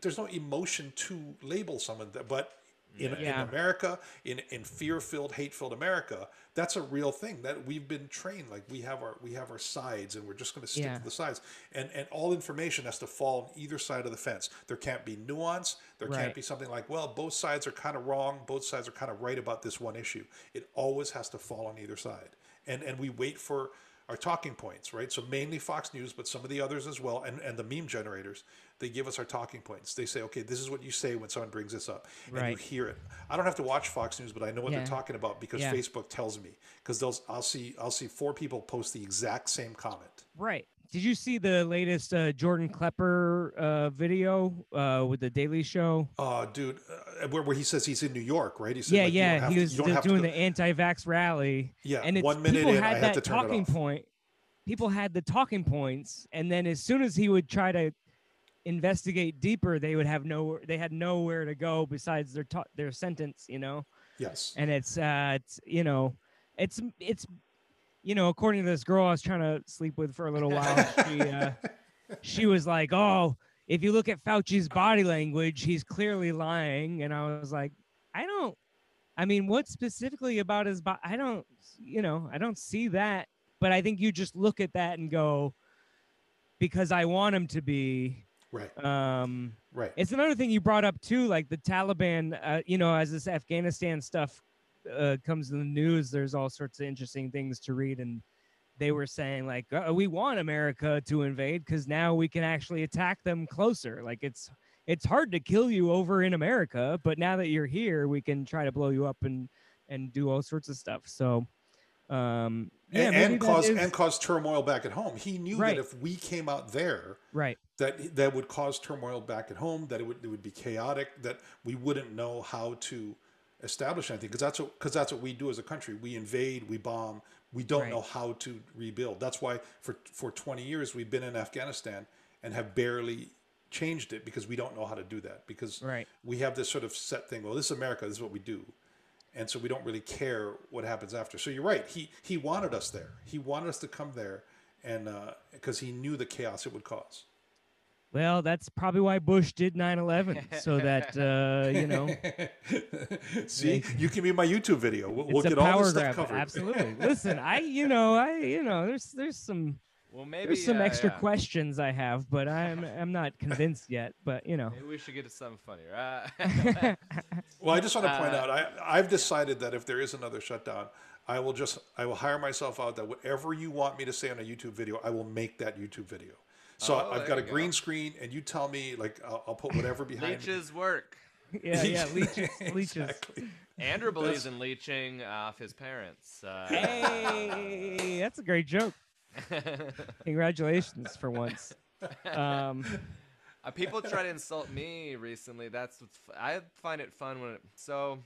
there's no emotion to label someone that but in, Yeah. in America, in, in fear-filled, hate-filled America, that's a real thing that we've been trained. Like we have our we have our sides, and we're just going to stick Yeah. to the sides. And and all information has to fall on either side of the fence. There can't be nuance. There Right. can't be something like, well, both sides are kind of wrong. Both sides are kind of right about this one issue. It always has to fall on either side. And and we wait for our talking points, right? So mainly Fox News, but some of the others as well, and, and the meme generators, they give us our talking points. They say, okay, this is what you say when someone brings this up, and you hear it. I don't have to watch Fox News, but I know what Yeah. they're talking about because Yeah. Facebook tells me. Because they'll, I'll see, I'll see four people post the exact same comment. Right. Did you see the latest uh, Jordan Klepper uh, video uh, with the Daily Show? Uh, dude, uh, where, where he says he's in New York, right? He said, yeah, like, yeah. He to- was you don't do- have to doing go- the anti-vax rally. Yeah, and it's, one minute people in, I had had that turn talking point. People had the talking points, and then as soon as he would try to investigate deeper, they would have no. They had nowhere to go besides their ta- their sentence. You know. Yes. and it's uh it's you know it's it's you know according to this girl i was trying to sleep with for a little while she uh <laughs> she was like oh if you look at Fauci's body language, he's clearly lying. And I was like, I don't. I mean, what specifically about his body? I don't. You know, I don't see that. But I think you just look at that and go, because I want him to be. Right. Um, Right. it's another thing you brought up too, like the Taliban. Uh, you know, as this Afghanistan stuff uh, comes in the news, there's all sorts of interesting things to read, and they were saying like, uh, we want America to invade because now we can actually attack them closer. Like it's it's hard to kill you over in America, but now that you're here, we can try to blow you up and and do all sorts of stuff. So, um, yeah, and, and cause is- and cause turmoil back at home. He knew Right. that if we came out there, right, that that would cause turmoil back at home. That it would it would be chaotic. That we wouldn't know how to establish anything because that's what because that's what we do as a country. We invade, we bomb. We don't Right. know how to rebuild. That's why for for twenty years we've been in Afghanistan and have barely changed it because we don't know how to do that because Right. we have this sort of set thing. Well, this is America. This is what we do. And so we don't really care what happens after. So you're right. He he wanted us there. He wanted us to come there, and uh, because he knew the chaos it would cause. Well, that's probably why Bush did 9/11, so that uh, you know <laughs> See, you can be my YouTube video. We'll, we'll it's a get all power this stuff grab. covered. Absolutely. Listen, I you know I you know there's there's some Well, maybe there's some uh, extra yeah. questions I have, but I'm I'm not convinced yet. But you know, Maybe we should get to something funnier. Uh, <laughs> Well, I just want to point Uh, out, I, I've decided that if there is another shutdown, I will just I will hire myself out that whatever you want me to say on a YouTube video, I will make that YouTube video. So Oh, I've got a you go. green screen, and you tell me like I'll, I'll put whatever behind. me. leeches work. <laughs> yeah, yeah, <laughs> leeches, leeches. Exactly. Andrew believes in leeching off his parents. Uh, Hey, that's a great joke. <laughs> Congratulations for once. Um, Uh, people try to insult me recently. That's what's f- I find it fun when it, so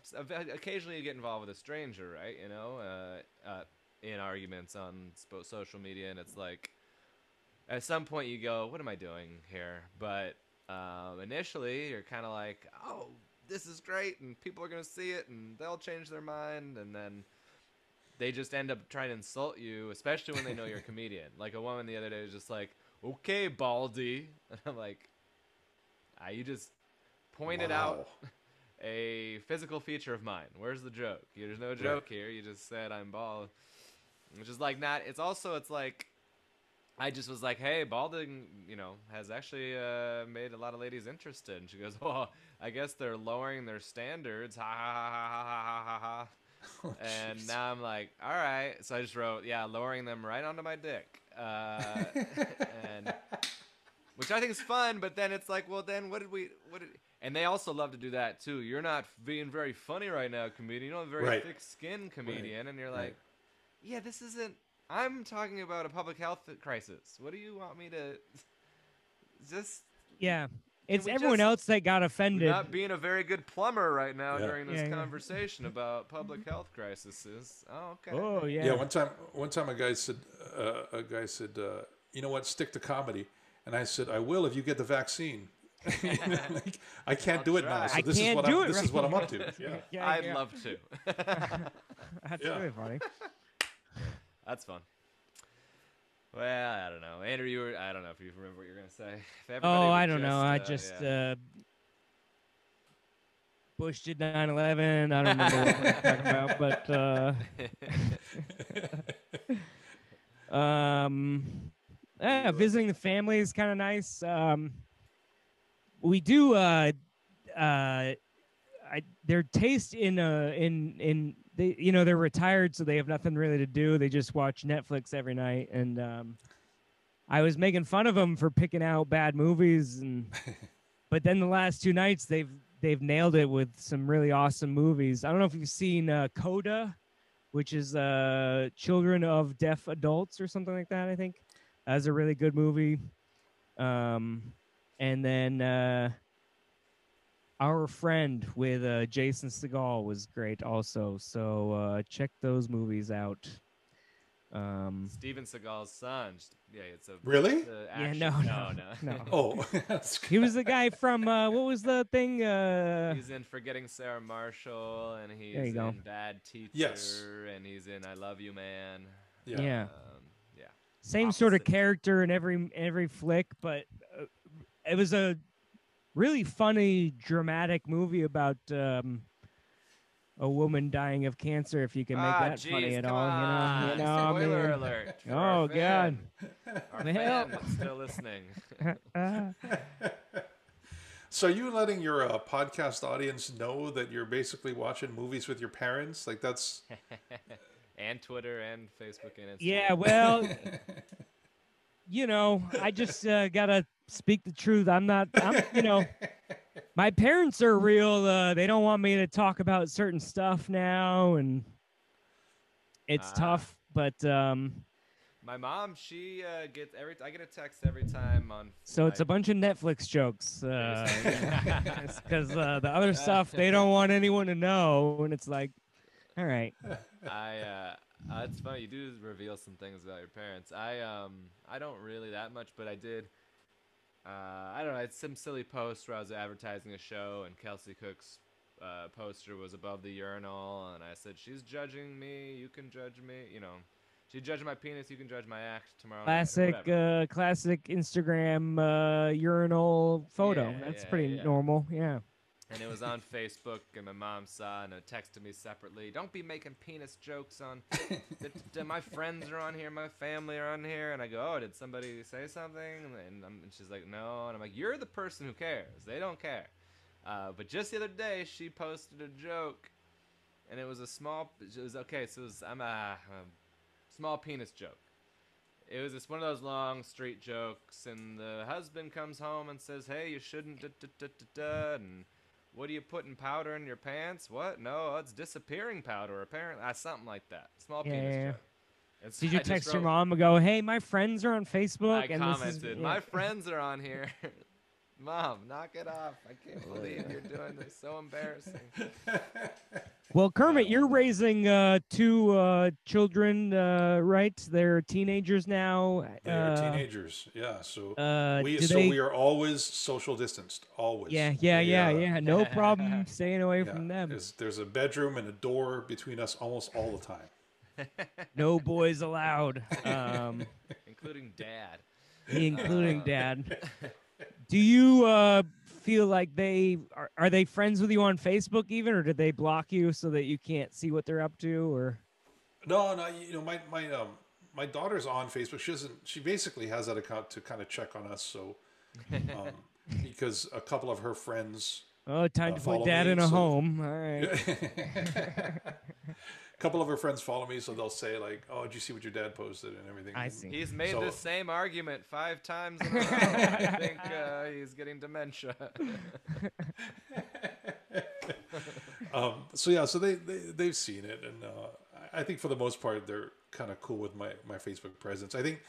occasionally you get involved with a stranger, right? You know, uh, uh, in arguments on spo- social media, and it's like at some point you go, "What am I doing here?" But um, initially you're kind of like, "Oh, this is great," and people are gonna see it, and they'll change their mind, and then they just end up trying to insult you, especially when they know you're a <laughs> comedian. Like a woman the other day was just like, "Okay, Baldy," <laughs> and I'm like, "Ah, you just pointed out <laughs> a physical feature of mine. Where's the joke? There's no joke here. You just said I'm bald, which is like not. It's also it's like I just was like, hey, balding, you know, has actually uh, made a lot of ladies interested. And she goes, oh, I guess they're lowering their standards. Ha ha ha ha ha ha ha ha. <laughs> Oh, And jeez. now I'm like, all right. So I just wrote, yeah, lowering them right onto my dick. Uh, <laughs> and which I think is fun, but then it's like, well, then what did we? What did? And they also love to do that too. You're not being very funny right now, comedian. You don't have a very Right. thick skin, comedian, and you're Right. like, yeah, this isn't. I'm talking about a public health crisis. What do you want me to? <laughs> Just yeah, it's everyone just- else that got offended. not being a very good plumber right now Yeah. during this Yeah, yeah. conversation <laughs> about public health crises. Oh, okay. Oh yeah. Yeah, one time, one time, a guy said, uh, a guy said, uh, "You know what? Stick to comedy." And I said, "I will if you get the vaccine." <laughs> like, I can't I'll do it now, so I this is can't what do I'm, it this is what I'm up to. Yeah. Yeah, I'd yeah. love to. That's really funny. That's fun. Well, I don't know, Andrew. You were. I don't know if you remember what you're gonna say. If Oh, I don't know. I just, just uh, yeah. uh, Bush did 9/11. I don't remember what we're talking <laughs> about, but uh, <laughs> um, yeah, visiting the family is kind of nice. Um, we do. Uh, uh, I, their taste in uh in in they you know they're retired so they have nothing really to do. They just watch netflix every night and um i was making fun of them for picking out bad movies and <laughs> but then the last two nights they've they've nailed it with some really awesome movies. I don't know if you've seen uh coda which is uh children of deaf adults or something like that i think. That's a really good movie. Um and then uh our friend with uh, Jason Segel was great also. So uh, check those movies out. Um, Steven Seagal's son. Yeah, it's a Really? it's a Yeah, no, no, no, no. no. <laughs> Oh, <laughs> he was the guy from uh, what was the thing? Uh, He's in Forgetting Sarah Marshall, and he's There you go. in Bad Teacher, Yes. and he's in I Love You, Man. yeah. yeah, Um, yeah. same sort of character in every every flick, but uh, it was a really funny, dramatic movie about um, a woman dying of cancer. If you can make ah, that geez, funny at all, on. you know, you know, I Spoiler mean- alert. <laughs> Oh, our God. fan. <laughs> Our Well. fan that's <laughs> still listening. So, are you letting your uh, podcast audience know that you're basically watching movies with your parents? Like that's and Twitter and Facebook and Instagram. yeah, well, you know, I just uh, gotta speak the truth. I'm not. I'm, you know, <laughs> my parents are real. Uh, they don't want me to talk about certain stuff now, and it's Ah. tough. But um, My mom, she uh, gets every. I get a text every time on. so it's a bunch of Netflix jokes. Because <laughs> uh, the other <laughs> stuff they don't want anyone to know, and it's like, all right. I uh, uh, it's funny you do reveal some things about your parents. I um I don't really that much, but I did. Uh, I don't know. It's some silly post where I was advertising a show, and Kelsey Cook's uh, poster was above the urinal, and I said, "She's judging me. You can judge me. You know, she judged my penis. You can judge my act tomorrow." Classic, uh, classic Instagram uh, urinal photo. Yeah, That's yeah, pretty yeah. normal. Yeah. And it was on Facebook, and my mom saw and it texted me separately. Don't be making penis jokes on. <laughs> the, the- my friends are on here, my family are on here, and I go, oh, did somebody say something? And, and, she's like, no, and I'm like, you're the person who cares. They don't care. Uh, but just the other day, she posted a joke, and it was a small. It was okay. So it was, I'm a, a small penis joke. It was just one of those long street jokes, and the husband comes home and says, "Hey, you shouldn't." Da, da, da, and what are you putting powder in your pants? What? No, it's disappearing powder. Apparently, uh, something like that. Small Yeah, penis yeah, yeah. joke. Did <laughs> you I text your mom and go, "Hey, my friends are on Facebook," I and commented, is "My friends are on here." <laughs> Mom, knock it off. I can't believe you're doing this. So embarrassing. <laughs> Well, Kermit, you're raising uh, two uh, children, uh, right? They're teenagers now. they're uh, teenagers. Yeah. So Uh, we so they? we are always social distanced. Always. yeah, yeah, They, yeah, uh, yeah. No <laughs> problem staying away yeah, from them. There's, there's a bedroom and a door between us almost all the time. <laughs> No boys allowed, um, Including dad. including Uh, dad. Do you uh, feel like they are? Are they friends with you on Facebook even, or did they block you so that you can't see what they're up to? Or No, no, you know, my my um my daughter's on Facebook. She doesn't. She basically has that account to kind of check on us. So, <laughs> um, because a couple of her friends, oh, time Uh, to put dad me, in a so- home. All right. <laughs> <laughs> a couple of her friends follow me, so they'll say like, "Oh, did you see what your dad posted and everything?" I see. He's made So- the same argument five times in a <laughs> row. I think uh, he's getting dementia. <laughs> Um, so yeah, so they, they they've seen it, and uh, I I think for the most part they're kind of cool with my my Facebook presence. I think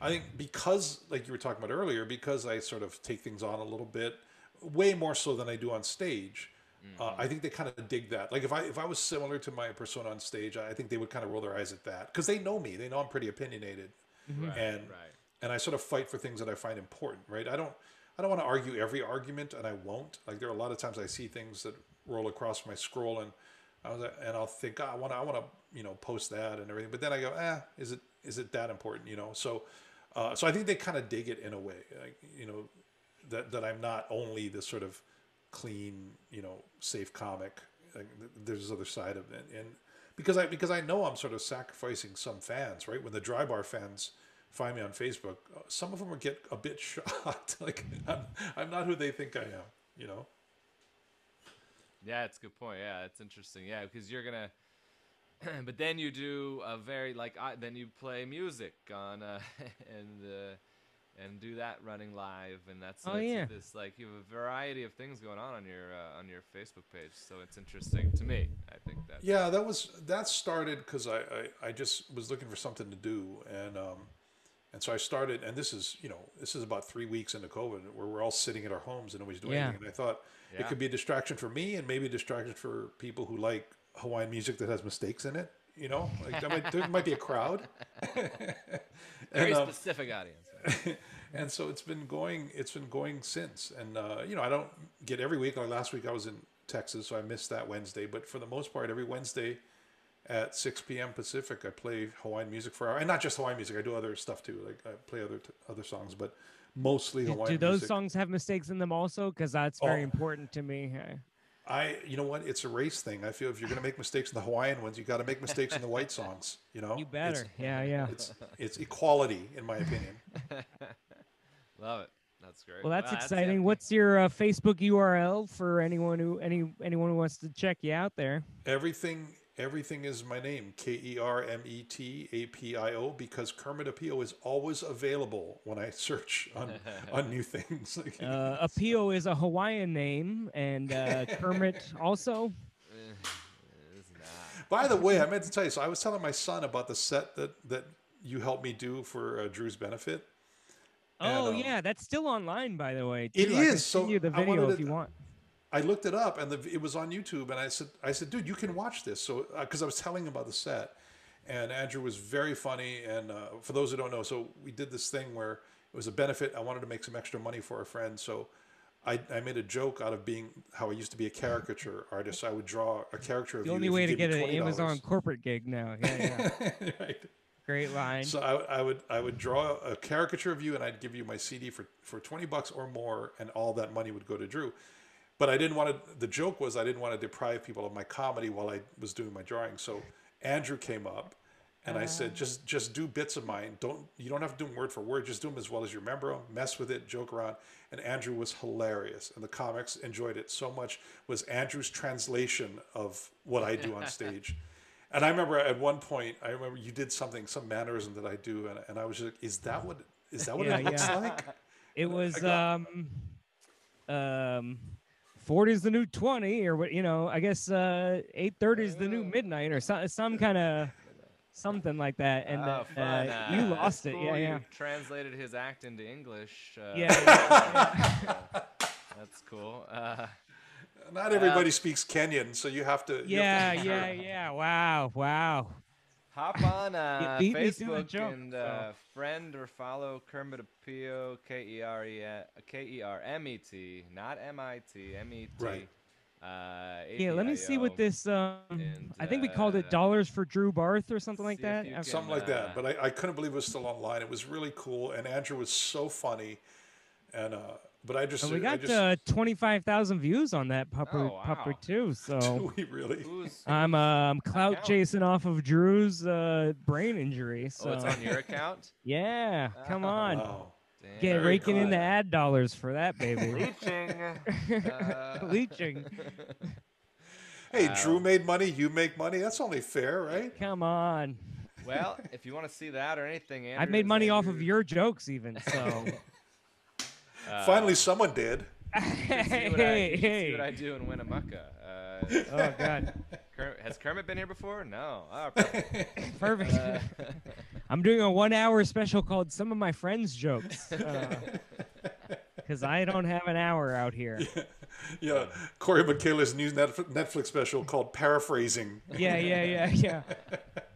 I think because like you were talking about earlier, because I sort of take things on a little bit, way more so than I do on stage. Uh, I think they kind of dig that. Like if I if I was similar to my persona on stage, I think they would kind of roll their eyes at that because they know me. They know I'm pretty opinionated, Right, and right. and I sort of fight for things that I find important. Right? I don't I don't want to argue every argument, and I won't. Like there are a lot of times I see things that roll across my scroll, and I was and I'll think "Ah, I want to I want to you know post that and everything, but then I go, ah, is it is it that important? You know, so uh, so I think they kind of dig it in a way, like, you know, that that I'm not only this sort of clean, you know, safe comic. Like, there's this other side of it, and because I because I know I'm sort of sacrificing some fans, right? When the dry bar fans find me on Facebook, uh, some of them will get a bit <laughs> shocked. like I'm, I'm not who they think I am, you know. Yeah, it's a good point. Yeah, it's interesting. Yeah, because you're gonna, <clears throat> but then you do a very like I then you play music on uh, <laughs> and uh, and do that running live, and that's Oh, it's yeah. this like you have a variety of things going on on your uh, on your Facebook page. So it's interesting to me. I think that. Yeah, that was that started because I, I I just was looking for something to do, and um, and so I started, and this is you know this is about three weeks into COVID, where we're all sitting at our homes and nobody's doing Yeah. anything, and I thought Yeah. it could be a distraction for me, and maybe a distraction for people who like Hawaiian music that has mistakes in it. You know, like there might, there might be a crowd. <laughs> Very and, um, specific audience. <laughs> and so it's been going it's been going since and uh, you know i don't get every week like last week i was in texas so i missed that wednesday but for the most part every wednesday at 6 p.m pacific i play hawaiian music for hour and not just hawaiian music i do other stuff too like i play other other songs but mostly Do, Hawaiian do those music. songs have mistakes in them also? Because that's very Oh. important to me. I, you know what? It's a race thing. I feel if you're going to make mistakes in the Hawaiian ones, you got to make mistakes in the white <laughs> songs. You know, You It's- better. Yeah, yeah. It's it's equality, in my opinion. <laughs> Love it. That's great. Well, that's Wow, exciting. epic. What's your uh, Facebook URL for anyone who any anyone who wants to check you out there? Everything, everything is my name. K e r m e t a p i o. Because Kermit Apio is always available when I search on <laughs> on new things. <laughs> Uh, Apio is a Hawaiian name, and uh, <laughs> Kermit also. By the way, I meant to tell you. So I was telling my son about the set that that you helped me do for uh, Drew's benefit. And, Oh um, yeah, that's still online, by the way. It too. I can so send you the I video if to- you want. I looked it up and the, it was on YouTube, and I said, I said, dude, you can watch this. So because I was telling him about the set, and Andrew was very funny. And uh, for those who don't know, so we did this thing where it was a benefit. I wanted to make some extra money for a friend, so I, I made a joke out of being how I used to be a caricature artist. I would draw a character of The only way to get an Amazon corporate gig now. Yeah, yeah. <laughs> right. Great line. So I, I would I would draw a caricature of you, and I'd give you my CD for for twenty bucks or more, and all that money would go to Drew. But I didn't want to. The joke was I didn't want to deprive people of my comedy while I was doing my drawing. So Andrew came up, and I said, just just do bits of mine. Don't you don't have to do them word for word. Just do them as well as you remember them. Mess with it, joke around. And Andrew was hilarious, and the comics enjoyed it so much. Was Andrew's translation of what I do on <laughs> stage. And I remember at one point, I remember you did something, some mannerism that I do, and, and I was just like, "Is that what is that what Yeah, it looks yeah. like?" It was got- um um 40 is the new 20 or what you know i guess uh 8.30 is the new midnight or some, some kind of something like that and oh, uh, fun. uh, you Uh, lost it cool yeah you Translated his act into English. Uh, Yeah, that's cool. Uh, Not everybody speaks Kenyan, so you have to. you have to yeah yeah yeah wow wow hop on <laughs> uh, beat me to the Facebook joke, and so. uh, friend or follow Kermit Apio, K E R E K E R M E T, not M I T, M E T. Right. Uh, yeah let me see what this um and, i think we called it uh, dollars for drew barth or something like that can- Something like uh, that. But I, I couldn't believe it was still online. It was really cool, and Andrew was so funny, and uh, but I just and we got just, uh 25,000 views on that pupper Oh, pupper too so <laughs> Do we really. <laughs> I'm uh, clout Account. chasing off of Drew's uh, brain injury. So oh, it's on your account? <laughs> yeah, come on, Wow. Damn. get very raking in the ad dollars for that baby. Leeching. Uh, Leeching. Hey, Wow. Drew made money. You make money. That's only fair, right? Come on. Well, if you want to see that or anything, Andrew, I've made is money off of your jokes even. So Finally, someone did. you can see hey what I, hey see what I do in Winnemucca. Uh, Oh god, Kermit, has Kermit been here before? No. Oh, perfect. perfect. Uh, I'm doing a one-hour special called "Some of My Friends' Jokes" <laughs> because I don't have an hour out here. Yeah, Corey Michaelis' new Netf- Netflix special called "Paraphrasing." Yeah, yeah, yeah, yeah.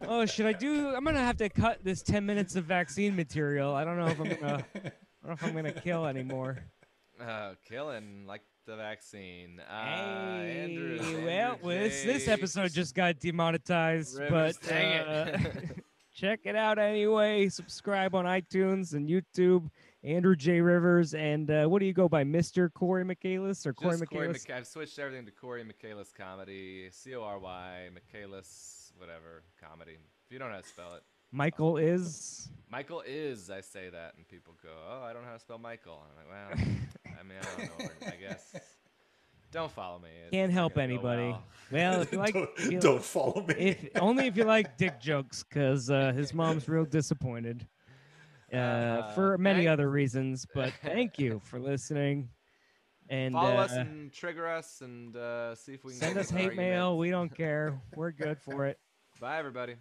Oh, should I do? I'm gonna have to cut this 10 minutes of vaccine material. I don't know if I'm gonna. I don't know if I'm gonna kill anymore. <laughs> uh, killing like the vaccine. Uh, hey, Andrew, well, Andrew this this episode just got demonetized, Rivers, but dang uh, it. <laughs> <laughs> check it out anyway. Subscribe on iTunes and YouTube. Andrew J. Rivers and uh, what do you go by, Mr. Corey Michaelis or Corey Just Michaelis? I've switched everything to Corey Michaelis comedy. C O R Y Michaelis, whatever comedy. If you don't know how to spell it, Michael is. Michael is. I say that, and people go, "Oh, I don't know how to spell Michael." I'm like, "Well, <laughs> I mean, I don't know. I guess." <laughs> Don't follow me. It's Can't help anybody. well. <laughs> Well, if you like, don't, if you- don't follow me. if only if you like dick jokes, because uh, his mom's real disappointed. Uh, Uh, for many thank- other reasons, but thank you for listening. And Follow uh, us and trigger us and uh, see if we can send get us hate argument. mail. We don't care. We're good for it. Bye, everybody.